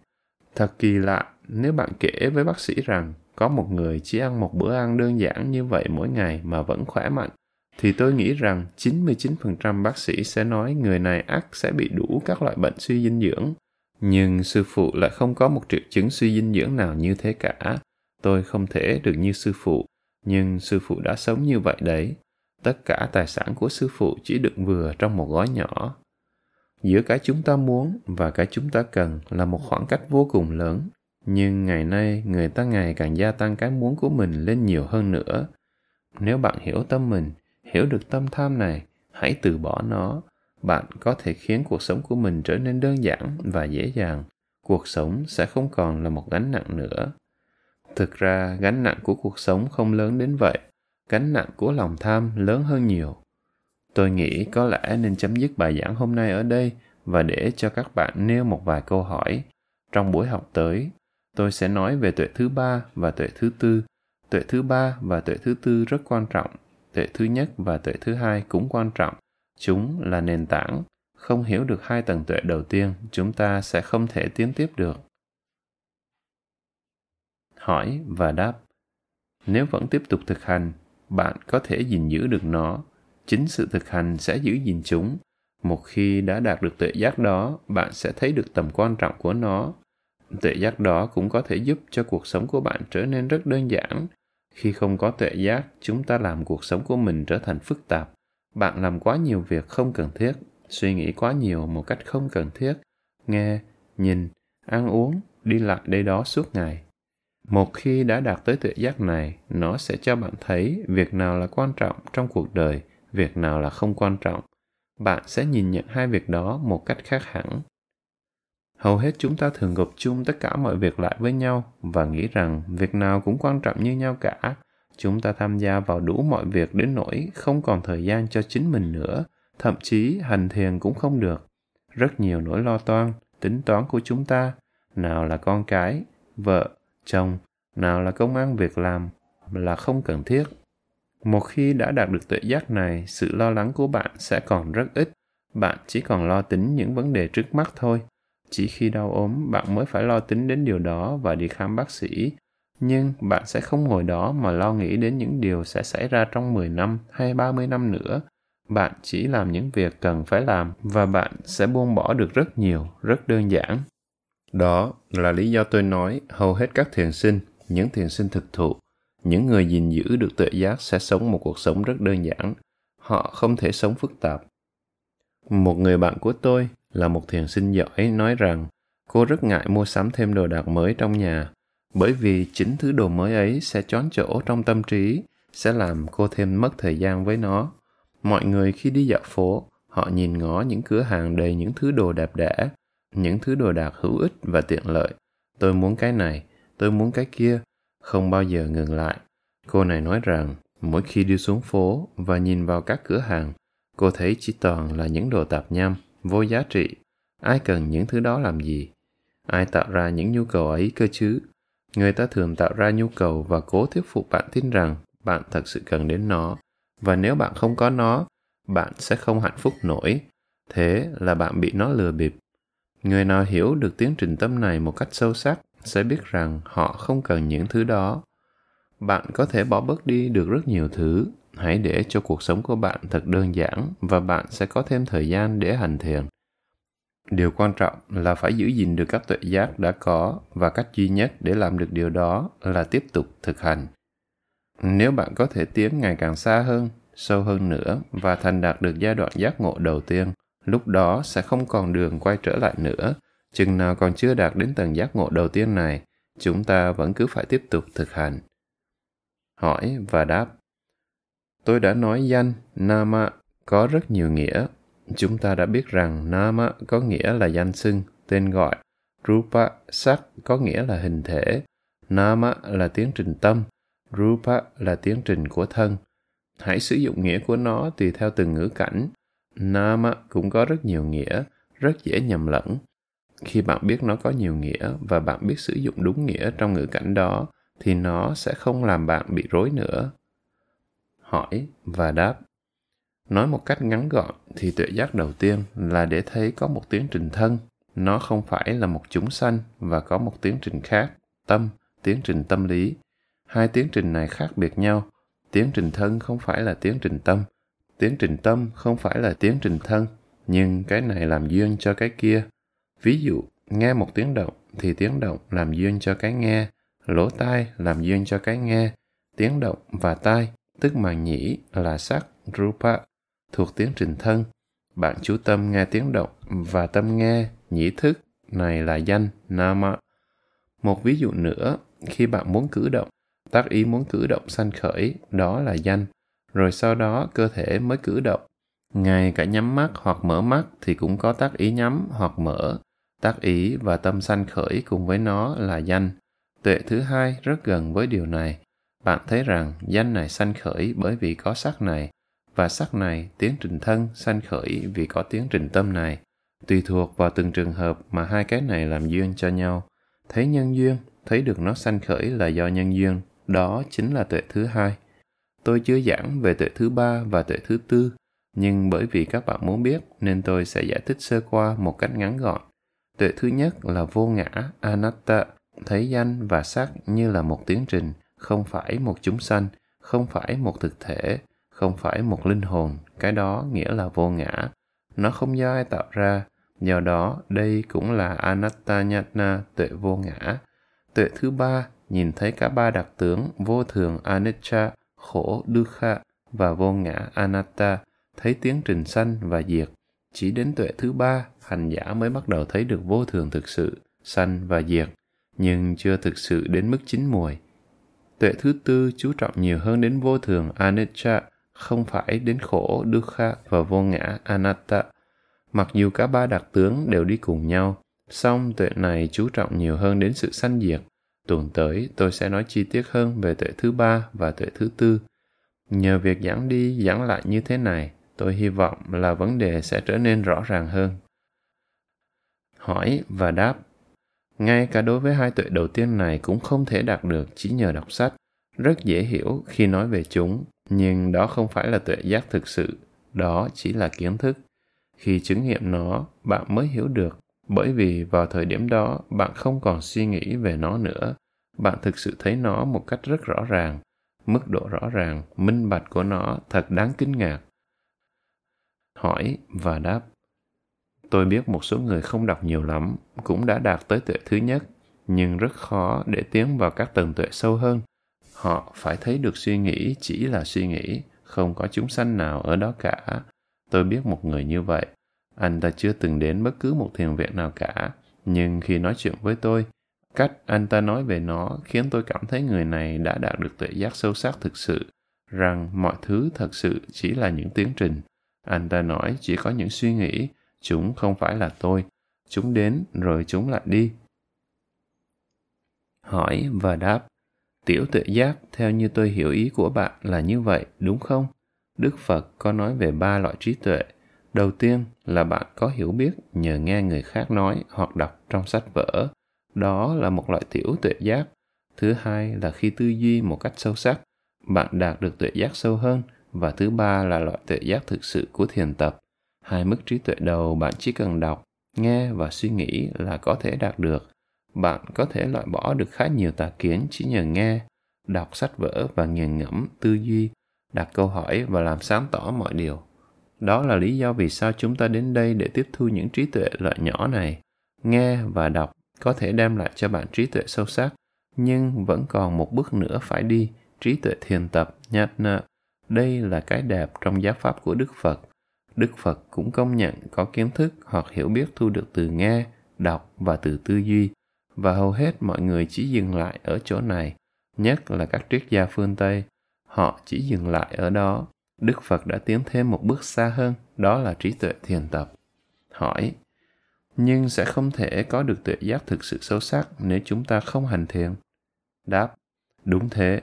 Thật kỳ lạ nếu bạn kể với bác sĩ rằng có một người chỉ ăn một bữa ăn đơn giản như vậy mỗi ngày mà vẫn khỏe mạnh, thì tôi nghĩ rằng 99% bác sĩ sẽ nói người này ắt sẽ bị đủ các loại bệnh suy dinh dưỡng. Nhưng sư phụ lại không có một triệu chứng suy dinh dưỡng nào như thế cả. Tôi không thể được như sư phụ, nhưng sư phụ đã sống như vậy đấy. Tất cả tài sản của sư phụ chỉ đựng vừa trong một gói nhỏ. Giữa cái chúng ta muốn và cái chúng ta cần là một khoảng cách vô cùng lớn nhưng ngày nay, người ta ngày càng gia tăng cái muốn của mình lên nhiều hơn nữa. Nếu bạn hiểu tâm mình, hiểu được tâm tham này, hãy từ bỏ nó. Bạn có thể khiến cuộc sống của mình trở nên đơn giản và dễ dàng. Cuộc sống sẽ không còn là một gánh nặng nữa. Thực ra, gánh nặng của cuộc sống không lớn đến vậy. Gánh nặng của lòng tham lớn hơn nhiều. Tôi nghĩ có lẽ nên chấm dứt bài giảng hôm nay ở đây và để cho các bạn nêu một vài câu hỏi. Trong buổi học tới tôi sẽ nói về tuệ thứ ba và tuệ thứ tư. Tuệ thứ ba và tuệ thứ tư rất quan trọng. Tuệ thứ nhất và tuệ thứ hai cũng quan trọng. Chúng là nền tảng. Không hiểu được hai tầng tuệ đầu tiên, chúng ta sẽ không thể tiến tiếp được. Hỏi và đáp. Nếu vẫn tiếp tục thực hành, bạn có thể gìn giữ được nó. Chính sự thực hành sẽ giữ gìn chúng. Một khi đã đạt được tuệ giác đó, bạn sẽ thấy được tầm quan trọng của nó tuệ giác đó cũng có thể giúp cho cuộc sống của bạn trở nên rất đơn giản. Khi không có tuệ giác, chúng ta làm cuộc sống của mình trở thành phức tạp. Bạn làm quá nhiều việc không cần thiết, suy nghĩ quá nhiều một cách không cần thiết, nghe, nhìn, ăn uống, đi lại đây đó suốt ngày. Một khi đã đạt tới tuệ giác này, nó sẽ cho bạn thấy việc nào là quan trọng trong cuộc đời, việc nào là không quan trọng. Bạn sẽ nhìn nhận hai việc đó một cách khác hẳn hầu hết chúng ta thường gộp chung tất cả mọi việc lại với nhau và nghĩ rằng việc nào cũng quan trọng như nhau cả. Chúng ta tham gia vào đủ mọi việc đến nỗi không còn thời gian cho chính mình nữa, thậm chí hành thiền cũng không được. Rất nhiều nỗi lo toan, tính toán của chúng ta, nào là con cái, vợ, chồng, nào là công ăn việc làm, là không cần thiết. Một khi đã đạt được tự giác này, sự lo lắng của bạn sẽ còn rất ít. Bạn chỉ còn lo tính những vấn đề trước mắt thôi chỉ khi đau ốm bạn mới phải lo tính đến điều đó và đi khám bác sĩ nhưng bạn sẽ không ngồi đó mà lo nghĩ đến những điều sẽ xảy ra trong 10 năm hay 30 năm nữa. Bạn chỉ làm những việc cần phải làm và bạn sẽ buông bỏ được rất nhiều, rất đơn giản. Đó là lý do tôi nói hầu hết các thiền sinh, những thiền sinh thực thụ, những người gìn giữ được tự giác sẽ sống một cuộc sống rất đơn giản. Họ không thể sống phức tạp. Một người bạn của tôi là một thiền sinh giỏi, nói rằng cô rất ngại mua sắm thêm đồ đạc mới trong nhà, bởi vì chính thứ đồ mới ấy sẽ chón chỗ trong tâm trí, sẽ làm cô thêm mất thời gian với nó. Mọi người khi đi dạo phố, họ nhìn ngó những cửa hàng đầy những thứ đồ đẹp đẽ, những thứ đồ đạc hữu ích và tiện lợi. Tôi muốn cái này, tôi muốn cái kia. Không bao giờ ngừng lại. Cô này nói rằng, mỗi khi đi xuống phố và nhìn vào các cửa hàng, cô thấy chỉ toàn là những đồ tạp nham vô giá trị. Ai cần những thứ đó làm gì? Ai tạo ra những nhu cầu ấy cơ chứ? Người ta thường tạo ra nhu cầu và cố thuyết phục bạn tin rằng bạn thật sự cần đến nó. Và nếu bạn không có nó, bạn sẽ không hạnh phúc nổi. Thế là bạn bị nó lừa bịp. Người nào hiểu được tiến trình tâm này một cách sâu sắc sẽ biết rằng họ không cần những thứ đó. Bạn có thể bỏ bớt đi được rất nhiều thứ hãy để cho cuộc sống của bạn thật đơn giản và bạn sẽ có thêm thời gian để hành thiền. Điều quan trọng là phải giữ gìn được các tuệ giác đã có và cách duy nhất để làm được điều đó là tiếp tục thực hành. Nếu bạn có thể tiến ngày càng xa hơn, sâu hơn nữa và thành đạt được giai đoạn giác ngộ đầu tiên, lúc đó sẽ không còn đường quay trở lại nữa. Chừng nào còn chưa đạt đến tầng giác ngộ đầu tiên này, chúng ta vẫn cứ phải tiếp tục thực hành. Hỏi và đáp tôi đã nói danh nama có rất nhiều nghĩa. Chúng ta đã biết rằng nama có nghĩa là danh xưng, tên gọi. Rupa sắc có nghĩa là hình thể. Nama là tiến trình tâm. Rupa là tiến trình của thân. Hãy sử dụng nghĩa của nó tùy theo từng ngữ cảnh. Nama cũng có rất nhiều nghĩa, rất dễ nhầm lẫn. Khi bạn biết nó có nhiều nghĩa và bạn biết sử dụng đúng nghĩa trong ngữ cảnh đó, thì nó sẽ không làm bạn bị rối nữa hỏi và đáp. Nói một cách ngắn gọn thì tuệ giác đầu tiên là để thấy có một tiến trình thân. Nó không phải là một chúng sanh và có một tiến trình khác, tâm, tiến trình tâm lý. Hai tiến trình này khác biệt nhau. Tiến trình thân không phải là tiến trình tâm. Tiến trình tâm không phải là tiến trình thân, nhưng cái này làm duyên cho cái kia. Ví dụ, nghe một tiếng động thì tiếng động làm duyên cho cái nghe, lỗ tai làm duyên cho cái nghe, tiếng động và tai tức màng nhĩ là sắc rupa thuộc tiến trình thân bạn chú tâm nghe tiếng động và tâm nghe nhĩ thức này là danh nama Một ví dụ nữa, khi bạn muốn cử động, tác ý muốn cử động sanh khởi, đó là danh, rồi sau đó cơ thể mới cử động. Ngay cả nhắm mắt hoặc mở mắt thì cũng có tác ý nhắm hoặc mở. Tác ý và tâm sanh khởi cùng với nó là danh. Tuệ thứ hai rất gần với điều này. Bạn thấy rằng danh này sanh khởi bởi vì có sắc này, và sắc này tiến trình thân sanh khởi vì có tiến trình tâm này. Tùy thuộc vào từng trường hợp mà hai cái này làm duyên cho nhau. Thấy nhân duyên, thấy được nó sanh khởi là do nhân duyên, đó chính là tuệ thứ hai. Tôi chưa giảng về tuệ thứ ba và tuệ thứ tư, nhưng bởi vì các bạn muốn biết nên tôi sẽ giải thích sơ qua một cách ngắn gọn. Tuệ thứ nhất là vô ngã, anatta, thấy danh và sắc như là một tiến trình, không phải một chúng sanh, không phải một thực thể, không phải một linh hồn, cái đó nghĩa là vô ngã. Nó không do ai tạo ra, do đó đây cũng là anattayana tuệ vô ngã. Tuệ thứ ba, nhìn thấy cả ba đặc tướng vô thường anicca, khổ dukkha và vô ngã anatta, thấy tiến trình sanh và diệt. Chỉ đến tuệ thứ ba, hành giả mới bắt đầu thấy được vô thường thực sự, sanh và diệt, nhưng chưa thực sự đến mức chín mùi. Tuệ thứ tư chú trọng nhiều hơn đến vô thường anicca, không phải đến khổ dukkha và vô ngã anatta. Mặc dù cả ba đặc tướng đều đi cùng nhau, song tuệ này chú trọng nhiều hơn đến sự sanh diệt. Tuần tới tôi sẽ nói chi tiết hơn về tuệ thứ ba và tuệ thứ tư. Nhờ việc giảng đi giảng lại như thế này, tôi hy vọng là vấn đề sẽ trở nên rõ ràng hơn. Hỏi và đáp ngay cả đối với hai tuệ đầu tiên này cũng không thể đạt được chỉ nhờ đọc sách. Rất dễ hiểu khi nói về chúng, nhưng đó không phải là tuệ giác thực sự, đó chỉ là kiến thức. Khi chứng nghiệm nó, bạn mới hiểu được, bởi vì vào thời điểm đó bạn không còn suy nghĩ về nó nữa. Bạn thực sự thấy nó một cách rất rõ ràng. Mức độ rõ ràng, minh bạch của nó thật đáng kinh ngạc. Hỏi và đáp Tôi biết một số người không đọc nhiều lắm, cũng đã đạt tới tuệ thứ nhất, nhưng rất khó để tiến vào các tầng tuệ sâu hơn. Họ phải thấy được suy nghĩ chỉ là suy nghĩ, không có chúng sanh nào ở đó cả. Tôi biết một người như vậy. Anh ta chưa từng đến bất cứ một thiền viện nào cả, nhưng khi nói chuyện với tôi, cách anh ta nói về nó khiến tôi cảm thấy người này đã đạt được tuệ giác sâu sắc thực sự, rằng mọi thứ thật sự chỉ là những tiến trình. Anh ta nói chỉ có những suy nghĩ, chúng không phải là tôi. Chúng đến rồi chúng lại đi. Hỏi và đáp. Tiểu tuệ giác theo như tôi hiểu ý của bạn là như vậy, đúng không? Đức Phật có nói về ba loại trí tuệ. Đầu tiên là bạn có hiểu biết nhờ nghe người khác nói hoặc đọc trong sách vở. Đó là một loại tiểu tuệ giác. Thứ hai là khi tư duy một cách sâu sắc, bạn đạt được tuệ giác sâu hơn. Và thứ ba là loại tuệ giác thực sự của thiền tập. Hai mức trí tuệ đầu bạn chỉ cần đọc, nghe và suy nghĩ là có thể đạt được bạn có thể loại bỏ được khá nhiều tà kiến chỉ nhờ nghe, đọc sách vở và nghiền ngẫm, tư duy, đặt câu hỏi và làm sáng tỏ mọi điều. Đó là lý do vì sao chúng ta đến đây để tiếp thu những trí tuệ loại nhỏ này. Nghe và đọc có thể đem lại cho bạn trí tuệ sâu sắc, nhưng vẫn còn một bước nữa phải đi, trí tuệ thiền tập, nhạt nợ. Đây là cái đẹp trong giáo pháp của Đức Phật. Đức Phật cũng công nhận có kiến thức hoặc hiểu biết thu được từ nghe, đọc và từ tư duy và hầu hết mọi người chỉ dừng lại ở chỗ này, nhất là các triết gia phương Tây. Họ chỉ dừng lại ở đó. Đức Phật đã tiến thêm một bước xa hơn, đó là trí tuệ thiền tập. Hỏi, nhưng sẽ không thể có được tuệ giác thực sự sâu sắc nếu chúng ta không hành thiền. Đáp, đúng thế.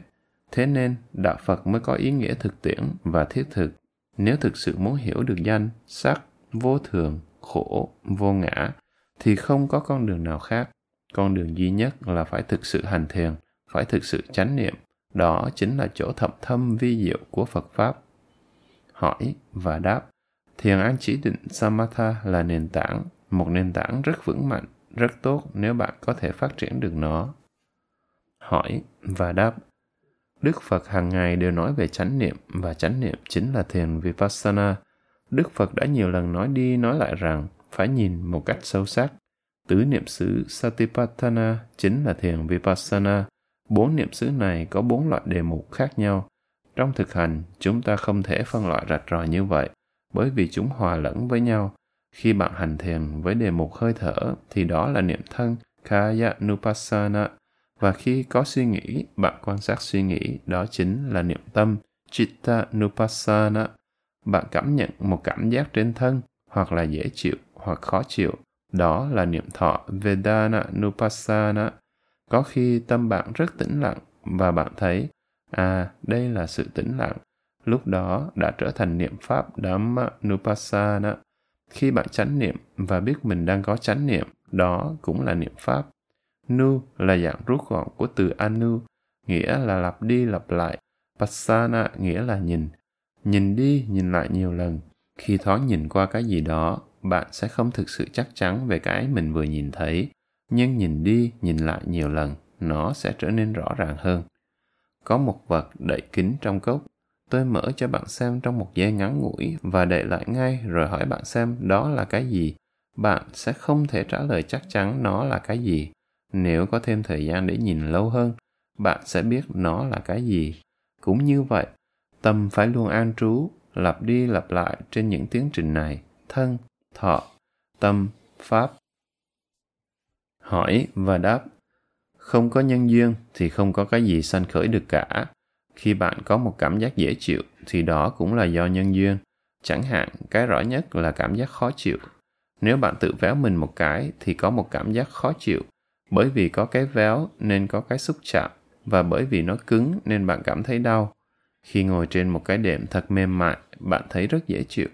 Thế nên, Đạo Phật mới có ý nghĩa thực tiễn và thiết thực. Nếu thực sự muốn hiểu được danh, sắc, vô thường, khổ, vô ngã, thì không có con đường nào khác. Con đường duy nhất là phải thực sự hành thiền phải thực sự chánh niệm. Đó chính là chỗ thậm thâm vi diệu của phật pháp. Hỏi và đáp thiền an chỉ định samatha là nền tảng một nền tảng rất vững mạnh rất tốt nếu bạn có thể phát triển được nó. Hỏi và đáp đức phật hàng ngày đều nói về chánh niệm và chánh niệm chính là thiền vipassana đức phật đã nhiều lần nói đi nói lại rằng phải nhìn một cách sâu sắc Tứ niệm xứ Satipatthana chính là thiền Vipassana. Bốn niệm xứ này có bốn loại đề mục khác nhau. Trong thực hành, chúng ta không thể phân loại rạch ròi như vậy, bởi vì chúng hòa lẫn với nhau. Khi bạn hành thiền với đề mục hơi thở, thì đó là niệm thân, Kaya Nupassana. Và khi có suy nghĩ, bạn quan sát suy nghĩ, đó chính là niệm tâm, Chitta Nupassana. Bạn cảm nhận một cảm giác trên thân, hoặc là dễ chịu, hoặc khó chịu. Đó là niệm thọ Vedana Nupassana. Có khi tâm bạn rất tĩnh lặng và bạn thấy, à, đây là sự tĩnh lặng. Lúc đó đã trở thành niệm pháp Dhamma Nupassana. Khi bạn chánh niệm và biết mình đang có chánh niệm, đó cũng là niệm pháp. Nu là dạng rút gọn của từ anu, nghĩa là lặp đi lặp lại. Passana nghĩa là nhìn. Nhìn đi, nhìn lại nhiều lần. Khi thoáng nhìn qua cái gì đó, bạn sẽ không thực sự chắc chắn về cái mình vừa nhìn thấy. Nhưng nhìn đi, nhìn lại nhiều lần, nó sẽ trở nên rõ ràng hơn. Có một vật đậy kín trong cốc. Tôi mở cho bạn xem trong một giây ngắn ngủi và đậy lại ngay rồi hỏi bạn xem đó là cái gì. Bạn sẽ không thể trả lời chắc chắn nó là cái gì. Nếu có thêm thời gian để nhìn lâu hơn, bạn sẽ biết nó là cái gì. Cũng như vậy, tâm phải luôn an trú, lặp đi lặp lại trên những tiến trình này, thân, thọ, tâm, pháp. Hỏi và đáp Không có nhân duyên thì không có cái gì sanh khởi được cả. Khi bạn có một cảm giác dễ chịu thì đó cũng là do nhân duyên. Chẳng hạn, cái rõ nhất là cảm giác khó chịu. Nếu bạn tự véo mình một cái thì có một cảm giác khó chịu. Bởi vì có cái véo nên có cái xúc chạm và bởi vì nó cứng nên bạn cảm thấy đau. Khi ngồi trên một cái đệm thật mềm mại, bạn thấy rất dễ chịu.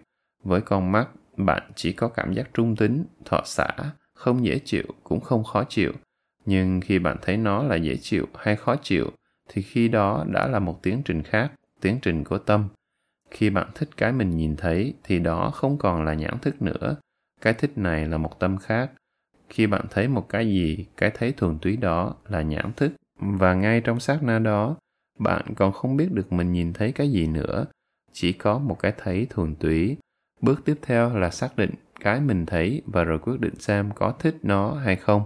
Với con mắt, bạn chỉ có cảm giác trung tính, thọ xả, không dễ chịu cũng không khó chịu. Nhưng khi bạn thấy nó là dễ chịu hay khó chịu, thì khi đó đã là một tiến trình khác, tiến trình của tâm. Khi bạn thích cái mình nhìn thấy thì đó không còn là nhãn thức nữa. Cái thích này là một tâm khác. Khi bạn thấy một cái gì, cái thấy thuần túy đó là nhãn thức. Và ngay trong sát na đó, bạn còn không biết được mình nhìn thấy cái gì nữa. Chỉ có một cái thấy thuần túy. Bước tiếp theo là xác định cái mình thấy và rồi quyết định xem có thích nó hay không.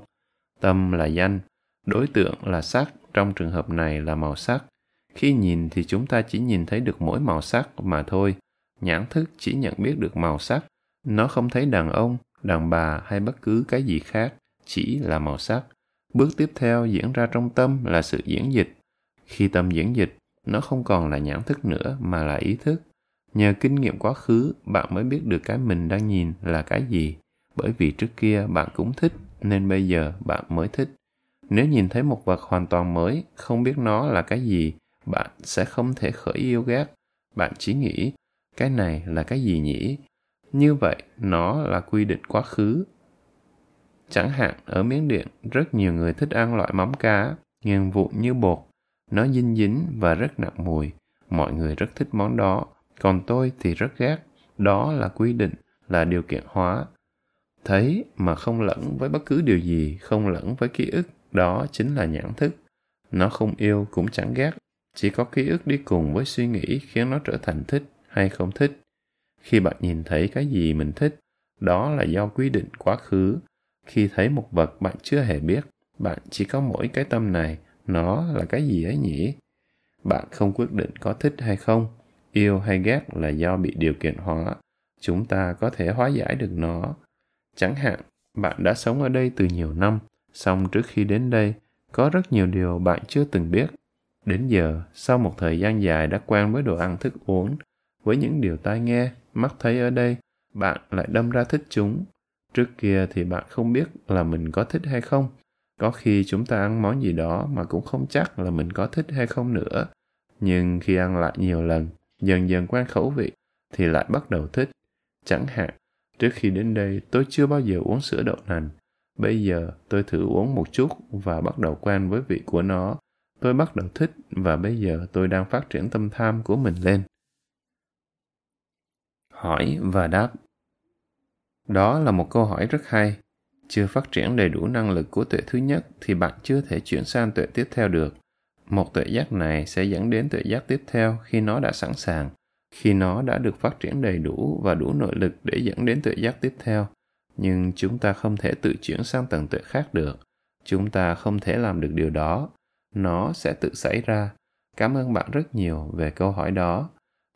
Tâm là danh, đối tượng là sắc, trong trường hợp này là màu sắc. Khi nhìn thì chúng ta chỉ nhìn thấy được mỗi màu sắc mà thôi. Nhãn thức chỉ nhận biết được màu sắc. Nó không thấy đàn ông, đàn bà hay bất cứ cái gì khác, chỉ là màu sắc. Bước tiếp theo diễn ra trong tâm là sự diễn dịch. Khi tâm diễn dịch, nó không còn là nhãn thức nữa mà là ý thức. Nhờ kinh nghiệm quá khứ, bạn mới biết được cái mình đang nhìn là cái gì. Bởi vì trước kia bạn cũng thích, nên bây giờ bạn mới thích. Nếu nhìn thấy một vật hoàn toàn mới, không biết nó là cái gì, bạn sẽ không thể khởi yêu ghét. Bạn chỉ nghĩ, cái này là cái gì nhỉ? Như vậy, nó là quy định quá khứ. Chẳng hạn, ở Miến Điện, rất nhiều người thích ăn loại mắm cá, nghiền vụn như bột. Nó dinh dính và rất nặng mùi. Mọi người rất thích món đó, còn tôi thì rất ghét. Đó là quy định, là điều kiện hóa. Thấy mà không lẫn với bất cứ điều gì, không lẫn với ký ức, đó chính là nhãn thức. Nó không yêu cũng chẳng ghét, chỉ có ký ức đi cùng với suy nghĩ khiến nó trở thành thích hay không thích. Khi bạn nhìn thấy cái gì mình thích, đó là do quy định quá khứ. Khi thấy một vật bạn chưa hề biết, bạn chỉ có mỗi cái tâm này, nó là cái gì ấy nhỉ? Bạn không quyết định có thích hay không, yêu hay ghét là do bị điều kiện hóa. Chúng ta có thể hóa giải được nó. Chẳng hạn, bạn đã sống ở đây từ nhiều năm, song trước khi đến đây, có rất nhiều điều bạn chưa từng biết. Đến giờ, sau một thời gian dài đã quen với đồ ăn thức uống, với những điều tai nghe, mắt thấy ở đây, bạn lại đâm ra thích chúng. Trước kia thì bạn không biết là mình có thích hay không. Có khi chúng ta ăn món gì đó mà cũng không chắc là mình có thích hay không nữa. Nhưng khi ăn lại nhiều lần, dần dần quen khẩu vị, thì lại bắt đầu thích. Chẳng hạn, trước khi đến đây tôi chưa bao giờ uống sữa đậu nành, Bây giờ tôi thử uống một chút và bắt đầu quen với vị của nó. Tôi bắt đầu thích và bây giờ tôi đang phát triển tâm tham của mình lên. Hỏi và đáp. Đó là một câu hỏi rất hay. Chưa phát triển đầy đủ năng lực của tuệ thứ nhất thì bạn chưa thể chuyển sang tuệ tiếp theo được. Một tuệ giác này sẽ dẫn đến tuệ giác tiếp theo khi nó đã sẵn sàng, khi nó đã được phát triển đầy đủ và đủ nội lực để dẫn đến tuệ giác tiếp theo. Nhưng chúng ta không thể tự chuyển sang tầng tuệ khác được. Chúng ta không thể làm được điều đó. Nó sẽ tự xảy ra. Cảm ơn bạn rất nhiều về câu hỏi đó.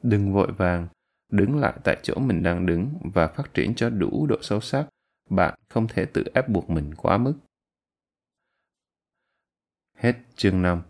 Đừng vội vàng đứng lại tại chỗ mình đang đứng và phát triển cho đủ độ sâu sắc, bạn không thể tự ép buộc mình quá mức. Hết chương 5